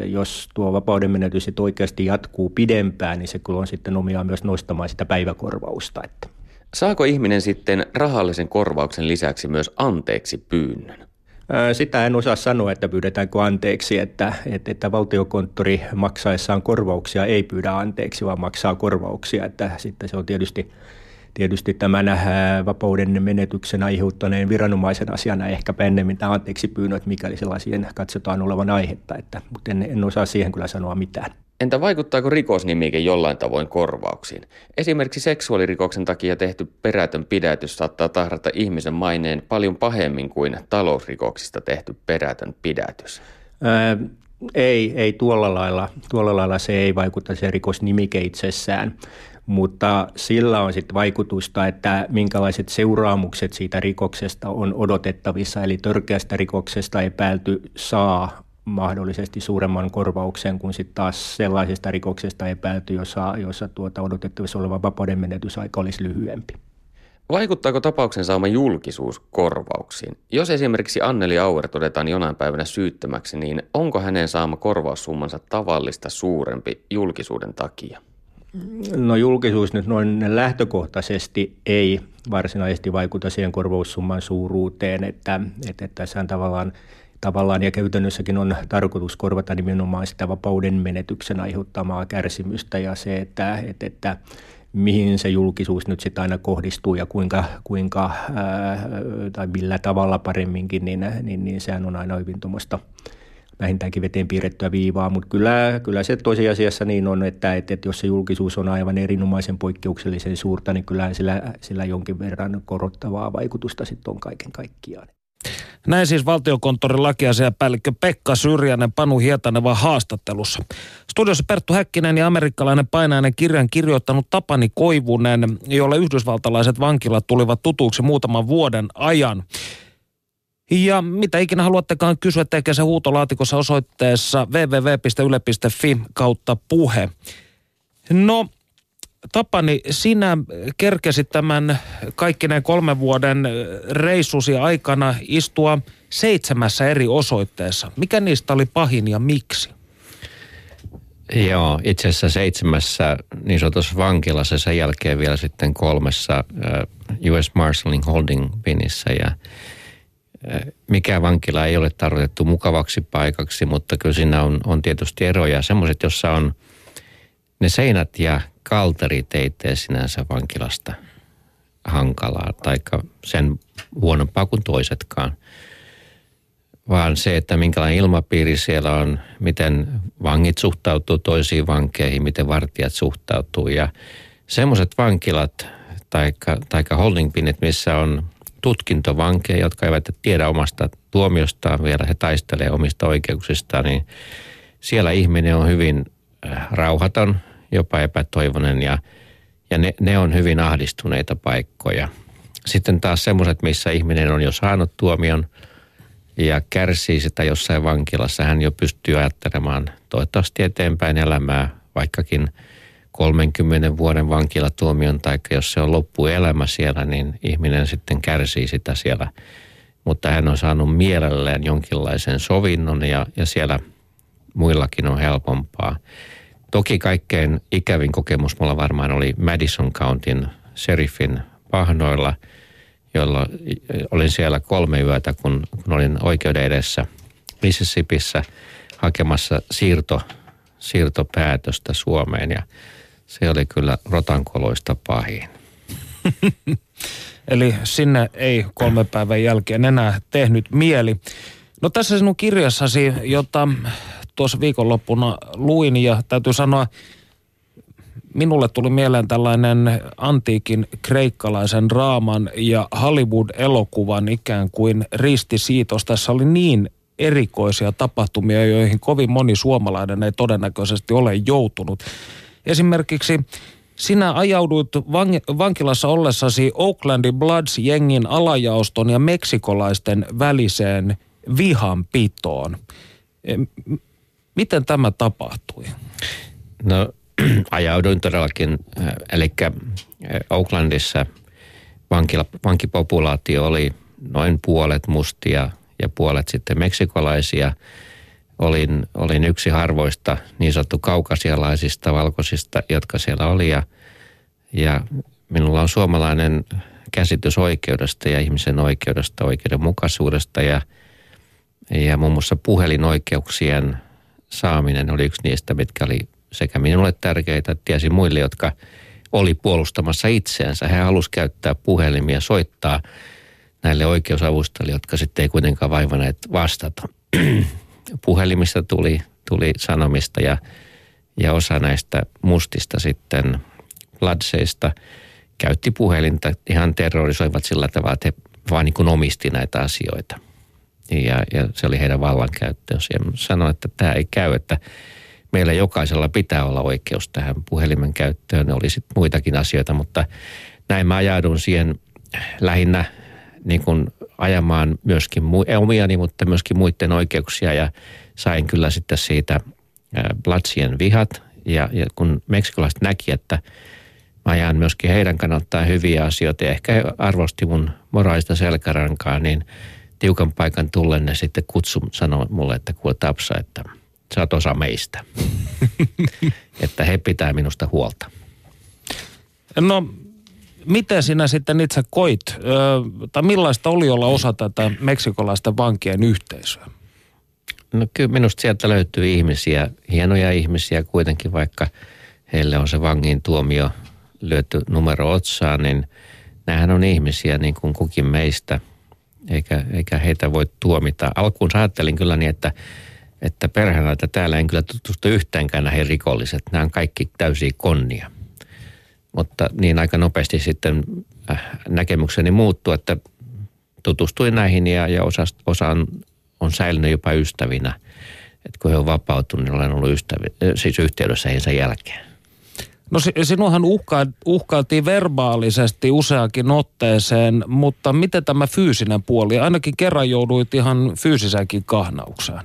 jos tuo vapauden menetys oikeasti jatkuu pidempään, niin se kyllä on sitten omiaan myös nostamaan sitä päiväkorvausta. Että. Saako ihminen sitten rahallisen korvauksen lisäksi myös anteeksi pyynnön? Sitä en osaa sanoa, että pyydetäänkö anteeksi, että, että, että valtiokonttori maksaessaan korvauksia ei pyydä anteeksi, vaan maksaa korvauksia. Että sitten se on tietysti, tietysti tämän vapauden menetyksen aiheuttaneen viranomaisen asiana ehkä ennemmin tämä anteeksi pyynnöt, mikäli sellaisien katsotaan olevan aihetta, että, mutta en, en osaa siihen kyllä sanoa mitään. Entä vaikuttaako rikosnimike jollain tavoin korvauksiin? Esimerkiksi seksuaalirikoksen takia tehty perätön pidätys saattaa tahrata ihmisen maineen paljon pahemmin kuin talousrikoksista tehty perätön pidätys. Ää, ei, ei tuolla lailla. Tuolla lailla se ei vaikuta se rikosnimike itsessään mutta sillä on sitten vaikutusta, että minkälaiset seuraamukset siitä rikoksesta on odotettavissa, eli törkeästä rikoksesta epäilty saa mahdollisesti suuremman korvauksen kuin sitten taas sellaisesta rikoksesta epäilty, jossa, jossa tuota odotettavissa oleva vapauden menetysaika olisi lyhyempi. Vaikuttaako tapauksen saama julkisuus korvauksiin? Jos esimerkiksi Anneli Auer todetaan jonain päivänä syyttömäksi, niin onko hänen saama korvaussummansa tavallista suurempi julkisuuden takia? No julkisuus nyt noin lähtökohtaisesti ei varsinaisesti vaikuta siihen korvaussumman suuruuteen, että, että tässä tavallaan tavallaan ja käytännössäkin on tarkoitus korvata nimenomaan sitä vapauden menetyksen aiheuttamaa kärsimystä ja se, että, että, että mihin se julkisuus nyt sitten aina kohdistuu ja kuinka, kuinka ää, tai millä tavalla paremminkin, niin, niin, niin sehän on aina hyvin tuommoista vähintäänkin veteen piirrettyä viivaa, mutta kyllä, kyllä se tosiasiassa niin on, että, että, että jos se julkisuus on aivan erinomaisen poikkeuksellisen suurta, niin kyllä sillä, sillä jonkin verran korottavaa vaikutusta sitten on kaiken kaikkiaan. Näin siis valtiokonttorin lakiasiapäällikkö Pekka Syrjänen Panu Hietaneva haastattelussa. Studiossa Perttu Häkkinen ja amerikkalainen painainen kirjan kirjoittanut Tapani Koivunen, jolle yhdysvaltalaiset vankilat tulivat tutuksi muutaman vuoden ajan. Ja mitä ikinä haluattekaan kysyä, tekee se huutolaatikossa osoitteessa www.yle.fi kautta puhe. No, Tapani, sinä kerkesit tämän kaikkineen kolmen vuoden reissusi aikana istua seitsemässä eri osoitteessa. Mikä niistä oli pahin ja miksi? Joo, itse asiassa seitsemässä niin sanotussa vankilassa sen jälkeen vielä sitten kolmessa US Marshalling Holding Pinissä ja mikä vankila ei ole tarkoitettu mukavaksi paikaksi, mutta kyllä siinä on, on tietysti eroja. Semmoiset, jossa on ne seinät ja kalterit ei sinänsä vankilasta hankalaa, tai sen huonompaa kuin toisetkaan. Vaan se, että minkälainen ilmapiiri siellä on, miten vangit suhtautuu toisiin vankeihin, miten vartijat suhtautuu. Ja semmoiset vankilat tai holding pinit, missä on tutkintovankeja, jotka eivät tiedä omasta tuomiostaan vielä, he taistelee omista oikeuksistaan, niin siellä ihminen on hyvin äh, rauhaton, jopa epätoivoinen ja, ja ne, ne on hyvin ahdistuneita paikkoja. Sitten taas semmoiset, missä ihminen on jo saanut tuomion ja kärsii sitä jossain vankilassa, hän jo pystyy ajattelemaan toivottavasti eteenpäin elämää, vaikkakin 30 vuoden vankilatuomion, tai jos se on loppuelämä siellä, niin ihminen sitten kärsii sitä siellä. Mutta hän on saanut mielelleen jonkinlaisen sovinnon ja, ja siellä muillakin on helpompaa. Toki kaikkein ikävin kokemus mulla varmaan oli Madison Countyn sheriffin pahnoilla, jolla olin siellä kolme yötä, kun, kun olin oikeuden edessä Mississippissä hakemassa siirto, siirtopäätöstä Suomeen ja se oli kyllä rotankoloista pahin. Eli sinne ei kolme päivän jälkeen enää tehnyt mieli. No tässä sinun kirjassasi, jota tuossa viikonloppuna luin ja täytyy sanoa, minulle tuli mieleen tällainen antiikin kreikkalaisen raaman ja Hollywood-elokuvan ikään kuin ristisiitos. Tässä oli niin erikoisia tapahtumia, joihin kovin moni suomalainen ei todennäköisesti ole joutunut. Esimerkiksi sinä ajauduit van- vankilassa ollessasi Oaklandin Bloods-jengin alajaoston ja meksikolaisten väliseen vihanpitoon. Miten tämä tapahtui? No ajauduin todellakin, eli Oaklandissa vankila, vankipopulaatio oli noin puolet mustia ja puolet sitten meksikolaisia. Olin, olin yksi harvoista niin sanottu kaukasialaisista valkoisista, jotka siellä oli ja, ja minulla on suomalainen käsitys oikeudesta ja ihmisen oikeudesta, oikeudenmukaisuudesta ja, ja muun muassa puhelinoikeuksien saaminen oli yksi niistä, mitkä oli sekä minulle tärkeitä, tiesin muille, jotka oli puolustamassa itseänsä. He halusivat käyttää puhelimia, soittaa näille oikeusavustajille, jotka sitten ei kuitenkaan vaivaneet vastata. Puhelimista tuli, tuli sanomista ja, ja osa näistä mustista sitten ladseista käytti puhelinta, ihan terrorisoivat sillä tavalla, että he vaan niin omisti näitä asioita. Ja, ja se oli heidän vallankäyttöönsä. Ja sanoin, että tämä ei käy, että meillä jokaisella pitää olla oikeus tähän puhelimen käyttöön. Ne oli sitten muitakin asioita, mutta näin mä ajaudun siihen lähinnä niin kuin ajamaan myöskin omiani, mutta myöskin muiden oikeuksia ja sain kyllä sitten siitä Blatsien vihat. Ja, ja kun meksikolaiset näki, että mä ajan myöskin heidän kannaltaan hyviä asioita ja ehkä arvosti mun moraalista selkärankaa, niin tiukan paikan tullen ne sitten kutsu sanoi mulle, että kuule Tapsa, että sä oot osa meistä. että he pitää minusta huolta. No miten sinä sitten itse koit, tai millaista oli olla osa tätä meksikolaisten vankien yhteisöä? No kyllä minusta sieltä löytyy ihmisiä, hienoja ihmisiä kuitenkin, vaikka heille on se vangin tuomio lyöty numero otsaan, niin nämähän on ihmisiä niin kuin kukin meistä, eikä, eikä heitä voi tuomita. Alkuun ajattelin kyllä niin, että, että perhana, että täällä en kyllä tutustu yhteenkään näihin rikolliset. Nämä on kaikki täysiä konnia. Mutta niin aika nopeasti sitten äh, näkemykseni muuttui, että tutustuin näihin ja, ja osa, osa on, on säilynyt jopa ystävinä. Että kun he on vapautunut, niin olen ollut ystävi, äh, siis yhteydessä heidän sen jälkeen. No sinuhan uhka, uhkailtiin verbaalisesti useakin otteeseen, mutta miten tämä fyysinen puoli? Ainakin kerran jouduit ihan fyysisäänkin kahnaukseen.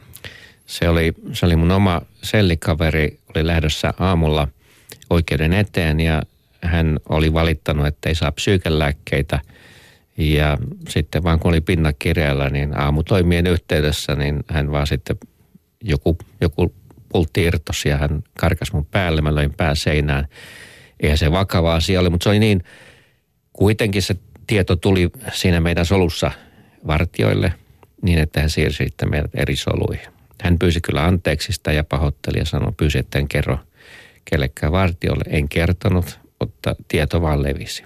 Se oli, se oli mun oma sellikaveri, oli lähdössä aamulla oikeuden eteen ja hän oli valittanut, että ei saa psyykelääkkeitä. Ja sitten vaan kun oli pinna kireellä, niin aamutoimien yhteydessä, niin hän vaan sitten joku, joku pultti irtosi ja hän karkas mun päälle. Mä löin pää seinään. Eihän se vakava asia oli, mutta se oli niin, kuitenkin se tieto tuli siinä meidän solussa vartioille niin, että hän siirsi sitten meidät eri soluihin. Hän pyysi kyllä anteeksi sitä ja pahoitteli ja sanoi, pyysi, että en kerro kellekään vartiolle. En kertonut, mutta tieto vaan levisi.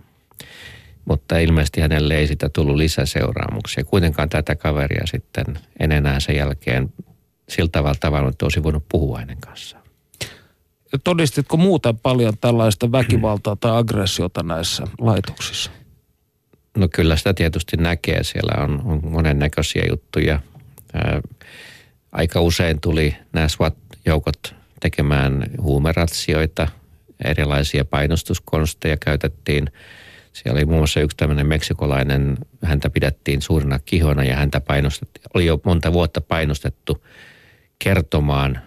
Mutta ilmeisesti hänelle ei sitä tullut lisäseuraamuksia. Kuitenkaan tätä kaveria sitten en enää sen jälkeen sillä tavalla tavannut, että olisi voinut puhua hänen kanssaan. Todistitko muuten paljon tällaista väkivaltaa tai aggressiota näissä laitoksissa? No kyllä sitä tietysti näkee. Siellä on, on monennäköisiä juttuja. Ää, aika usein tuli nämä SWAT-joukot tekemään huumeratsioita, erilaisia painostuskonsteja käytettiin. Siellä oli muun muassa yksi tämmöinen meksikolainen, häntä pidettiin suurena kihona ja häntä painostettiin, oli jo monta vuotta painostettu kertomaan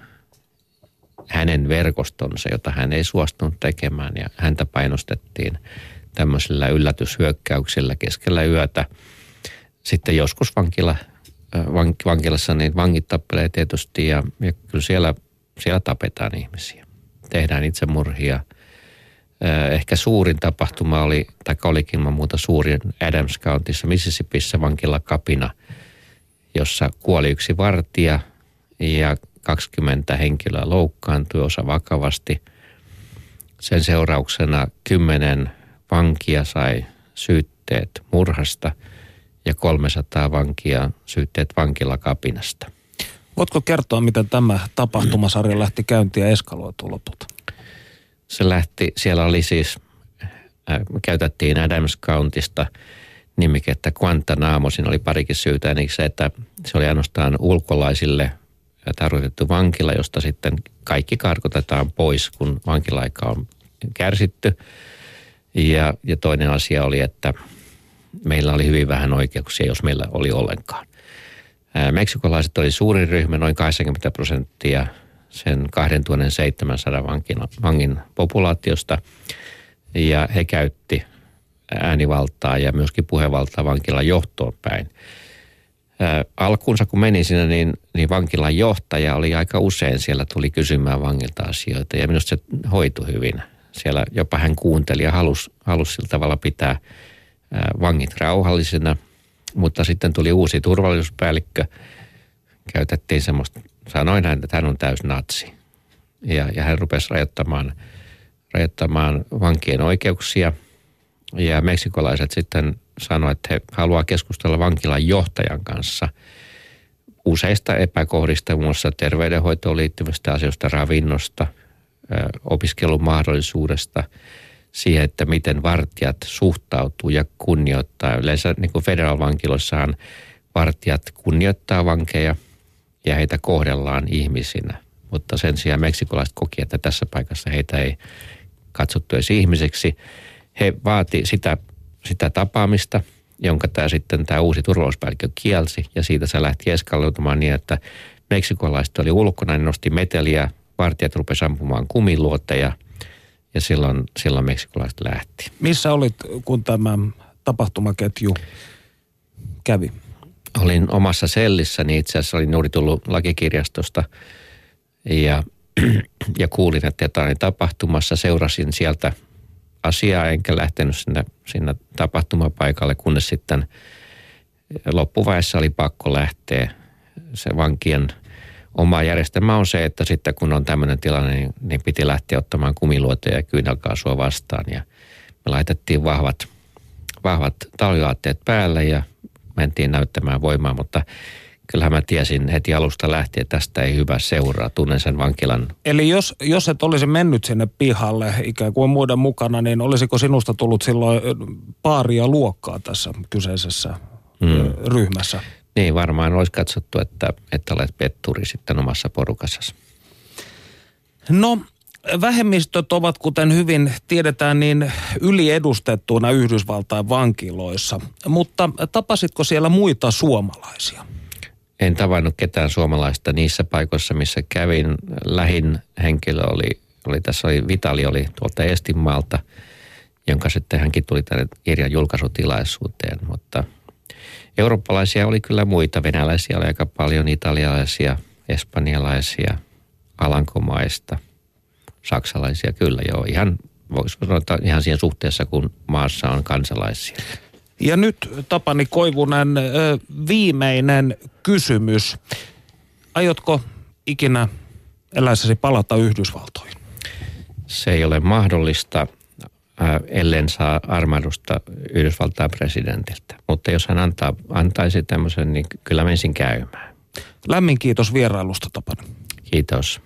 hänen verkostonsa, jota hän ei suostunut tekemään ja häntä painostettiin tämmöisillä yllätyshyökkäyksillä keskellä yötä. Sitten joskus vankila, vank, vankilassa niin vangit tappelee tietysti ja, ja kyllä siellä, siellä tapetaan ihmisiä. Tehdään itsemurhia. Ehkä suurin tapahtuma oli, tai olikin muuta suurin Adams Countyssa, Mississippissä vankilakapina, jossa kuoli yksi vartija – ja 20 henkilöä loukkaantui, osa vakavasti. Sen seurauksena kymmenen vankia sai syytteet murhasta ja 300 vankia syytteet vankilakapinasta. Voitko kertoa, miten tämä tapahtumasarja lähti käyntiin ja eskaloitu lopulta? Se lähti, siellä oli siis, äh, käytettiin Adams Countista nimikettä Guantanamo. Siinä oli parikin syytä, niin se, että se oli ainoastaan ulkolaisille – tarkoitettu vankila, josta sitten kaikki karkotetaan pois, kun vankilaika on kärsitty. Ja, ja toinen asia oli, että meillä oli hyvin vähän oikeuksia, jos meillä oli ollenkaan. Meksikolaiset oli suurin ryhmä, noin 80 prosenttia sen 2700 vangin, vangin populaatiosta. Ja he käytti äänivaltaa ja myöskin puhevaltaa vankilan johtoon päin. Ää, alkuunsa kun meni sinne, niin, niin vankilan johtaja oli aika usein siellä, tuli kysymään vangilta asioita ja minusta se hoitui hyvin. Siellä jopa hän kuunteli ja halusi, halusi sillä tavalla pitää ää, vangit rauhallisena, mutta sitten tuli uusi turvallisuuspäällikkö. Käytettiin semmoista, sanoin hän, että hän on täys natsi. Ja, ja hän rupesi rajoittamaan, rajoittamaan vankien oikeuksia – ja meksikolaiset sitten sanoivat, että he haluaa keskustella vankilan johtajan kanssa useista epäkohdista, muun muassa terveydenhoitoon liittyvistä asioista, ravinnosta, opiskelun mahdollisuudesta, siihen, että miten vartijat suhtautuu ja kunnioittaa. Yleensä niin kuin federaalvankiloissahan vartijat kunnioittaa vankeja ja heitä kohdellaan ihmisinä. Mutta sen sijaan meksikolaiset koki, että tässä paikassa heitä ei katsottu edes ihmiseksi he vaati sitä, sitä tapaamista, jonka tämä sitten tämä uusi turvallisuuspäällikkö kielsi. Ja siitä se lähti eskaloitumaan niin, että meksikolaiset oli ulkona, niin nosti meteliä, vartijat rupesivat ampumaan kumiluoteja ja silloin, silloin meksikolaiset lähti. Missä olit, kun tämä tapahtumaketju kävi? Olin omassa sellissäni, itse asiassa olin juuri tullut lakikirjastosta ja, ja kuulin, että jotain tapahtumassa. Seurasin sieltä asiaa, enkä lähtenyt sinne, sinne tapahtumapaikalle, kunnes sitten loppuvaiheessa oli pakko lähteä. Se vankien oma järjestelmä on se, että sitten kun on tämmöinen tilanne, niin, niin piti lähteä ottamaan kumiluoteja ja kyynelkaasua vastaan. Ja me laitettiin vahvat, vahvat talvivaatteet päälle ja mentiin näyttämään voimaa, mutta kyllähän mä tiesin heti alusta lähtien, että tästä ei hyvä seuraa. Tunnen sen vankilan. Eli jos, jos et olisi mennyt sinne pihalle ikään kuin muiden mukana, niin olisiko sinusta tullut silloin paaria luokkaa tässä kyseisessä mm. ryhmässä? Niin, varmaan olisi katsottu, että, että olet petturi sitten omassa porukassasi. No, vähemmistöt ovat, kuten hyvin tiedetään, niin yliedustettuina Yhdysvaltain vankiloissa. Mutta tapasitko siellä muita suomalaisia? En tavannut ketään suomalaista niissä paikoissa, missä kävin. Lähin henkilö oli, oli tässä oli, Vitali oli tuolta Estinmaalta, jonka sitten hänkin tuli tänne kirjan julkaisutilaisuuteen, mutta eurooppalaisia oli kyllä muita. Venäläisiä oli aika paljon, italialaisia, espanjalaisia, alankomaista, saksalaisia kyllä joo. Ihan, voisi sanoa, ihan siinä suhteessa, kun maassa on kansalaisia. Ja nyt Tapani Koivunen, viimeinen kysymys. Aiotko ikinä eläissäsi palata Yhdysvaltoihin? Se ei ole mahdollista, ellen saa armahdusta Yhdysvaltain presidentiltä. Mutta jos hän antaa, antaisi tämmöisen, niin kyllä menisin käymään. Lämmin kiitos vierailusta, Tapani. Kiitos.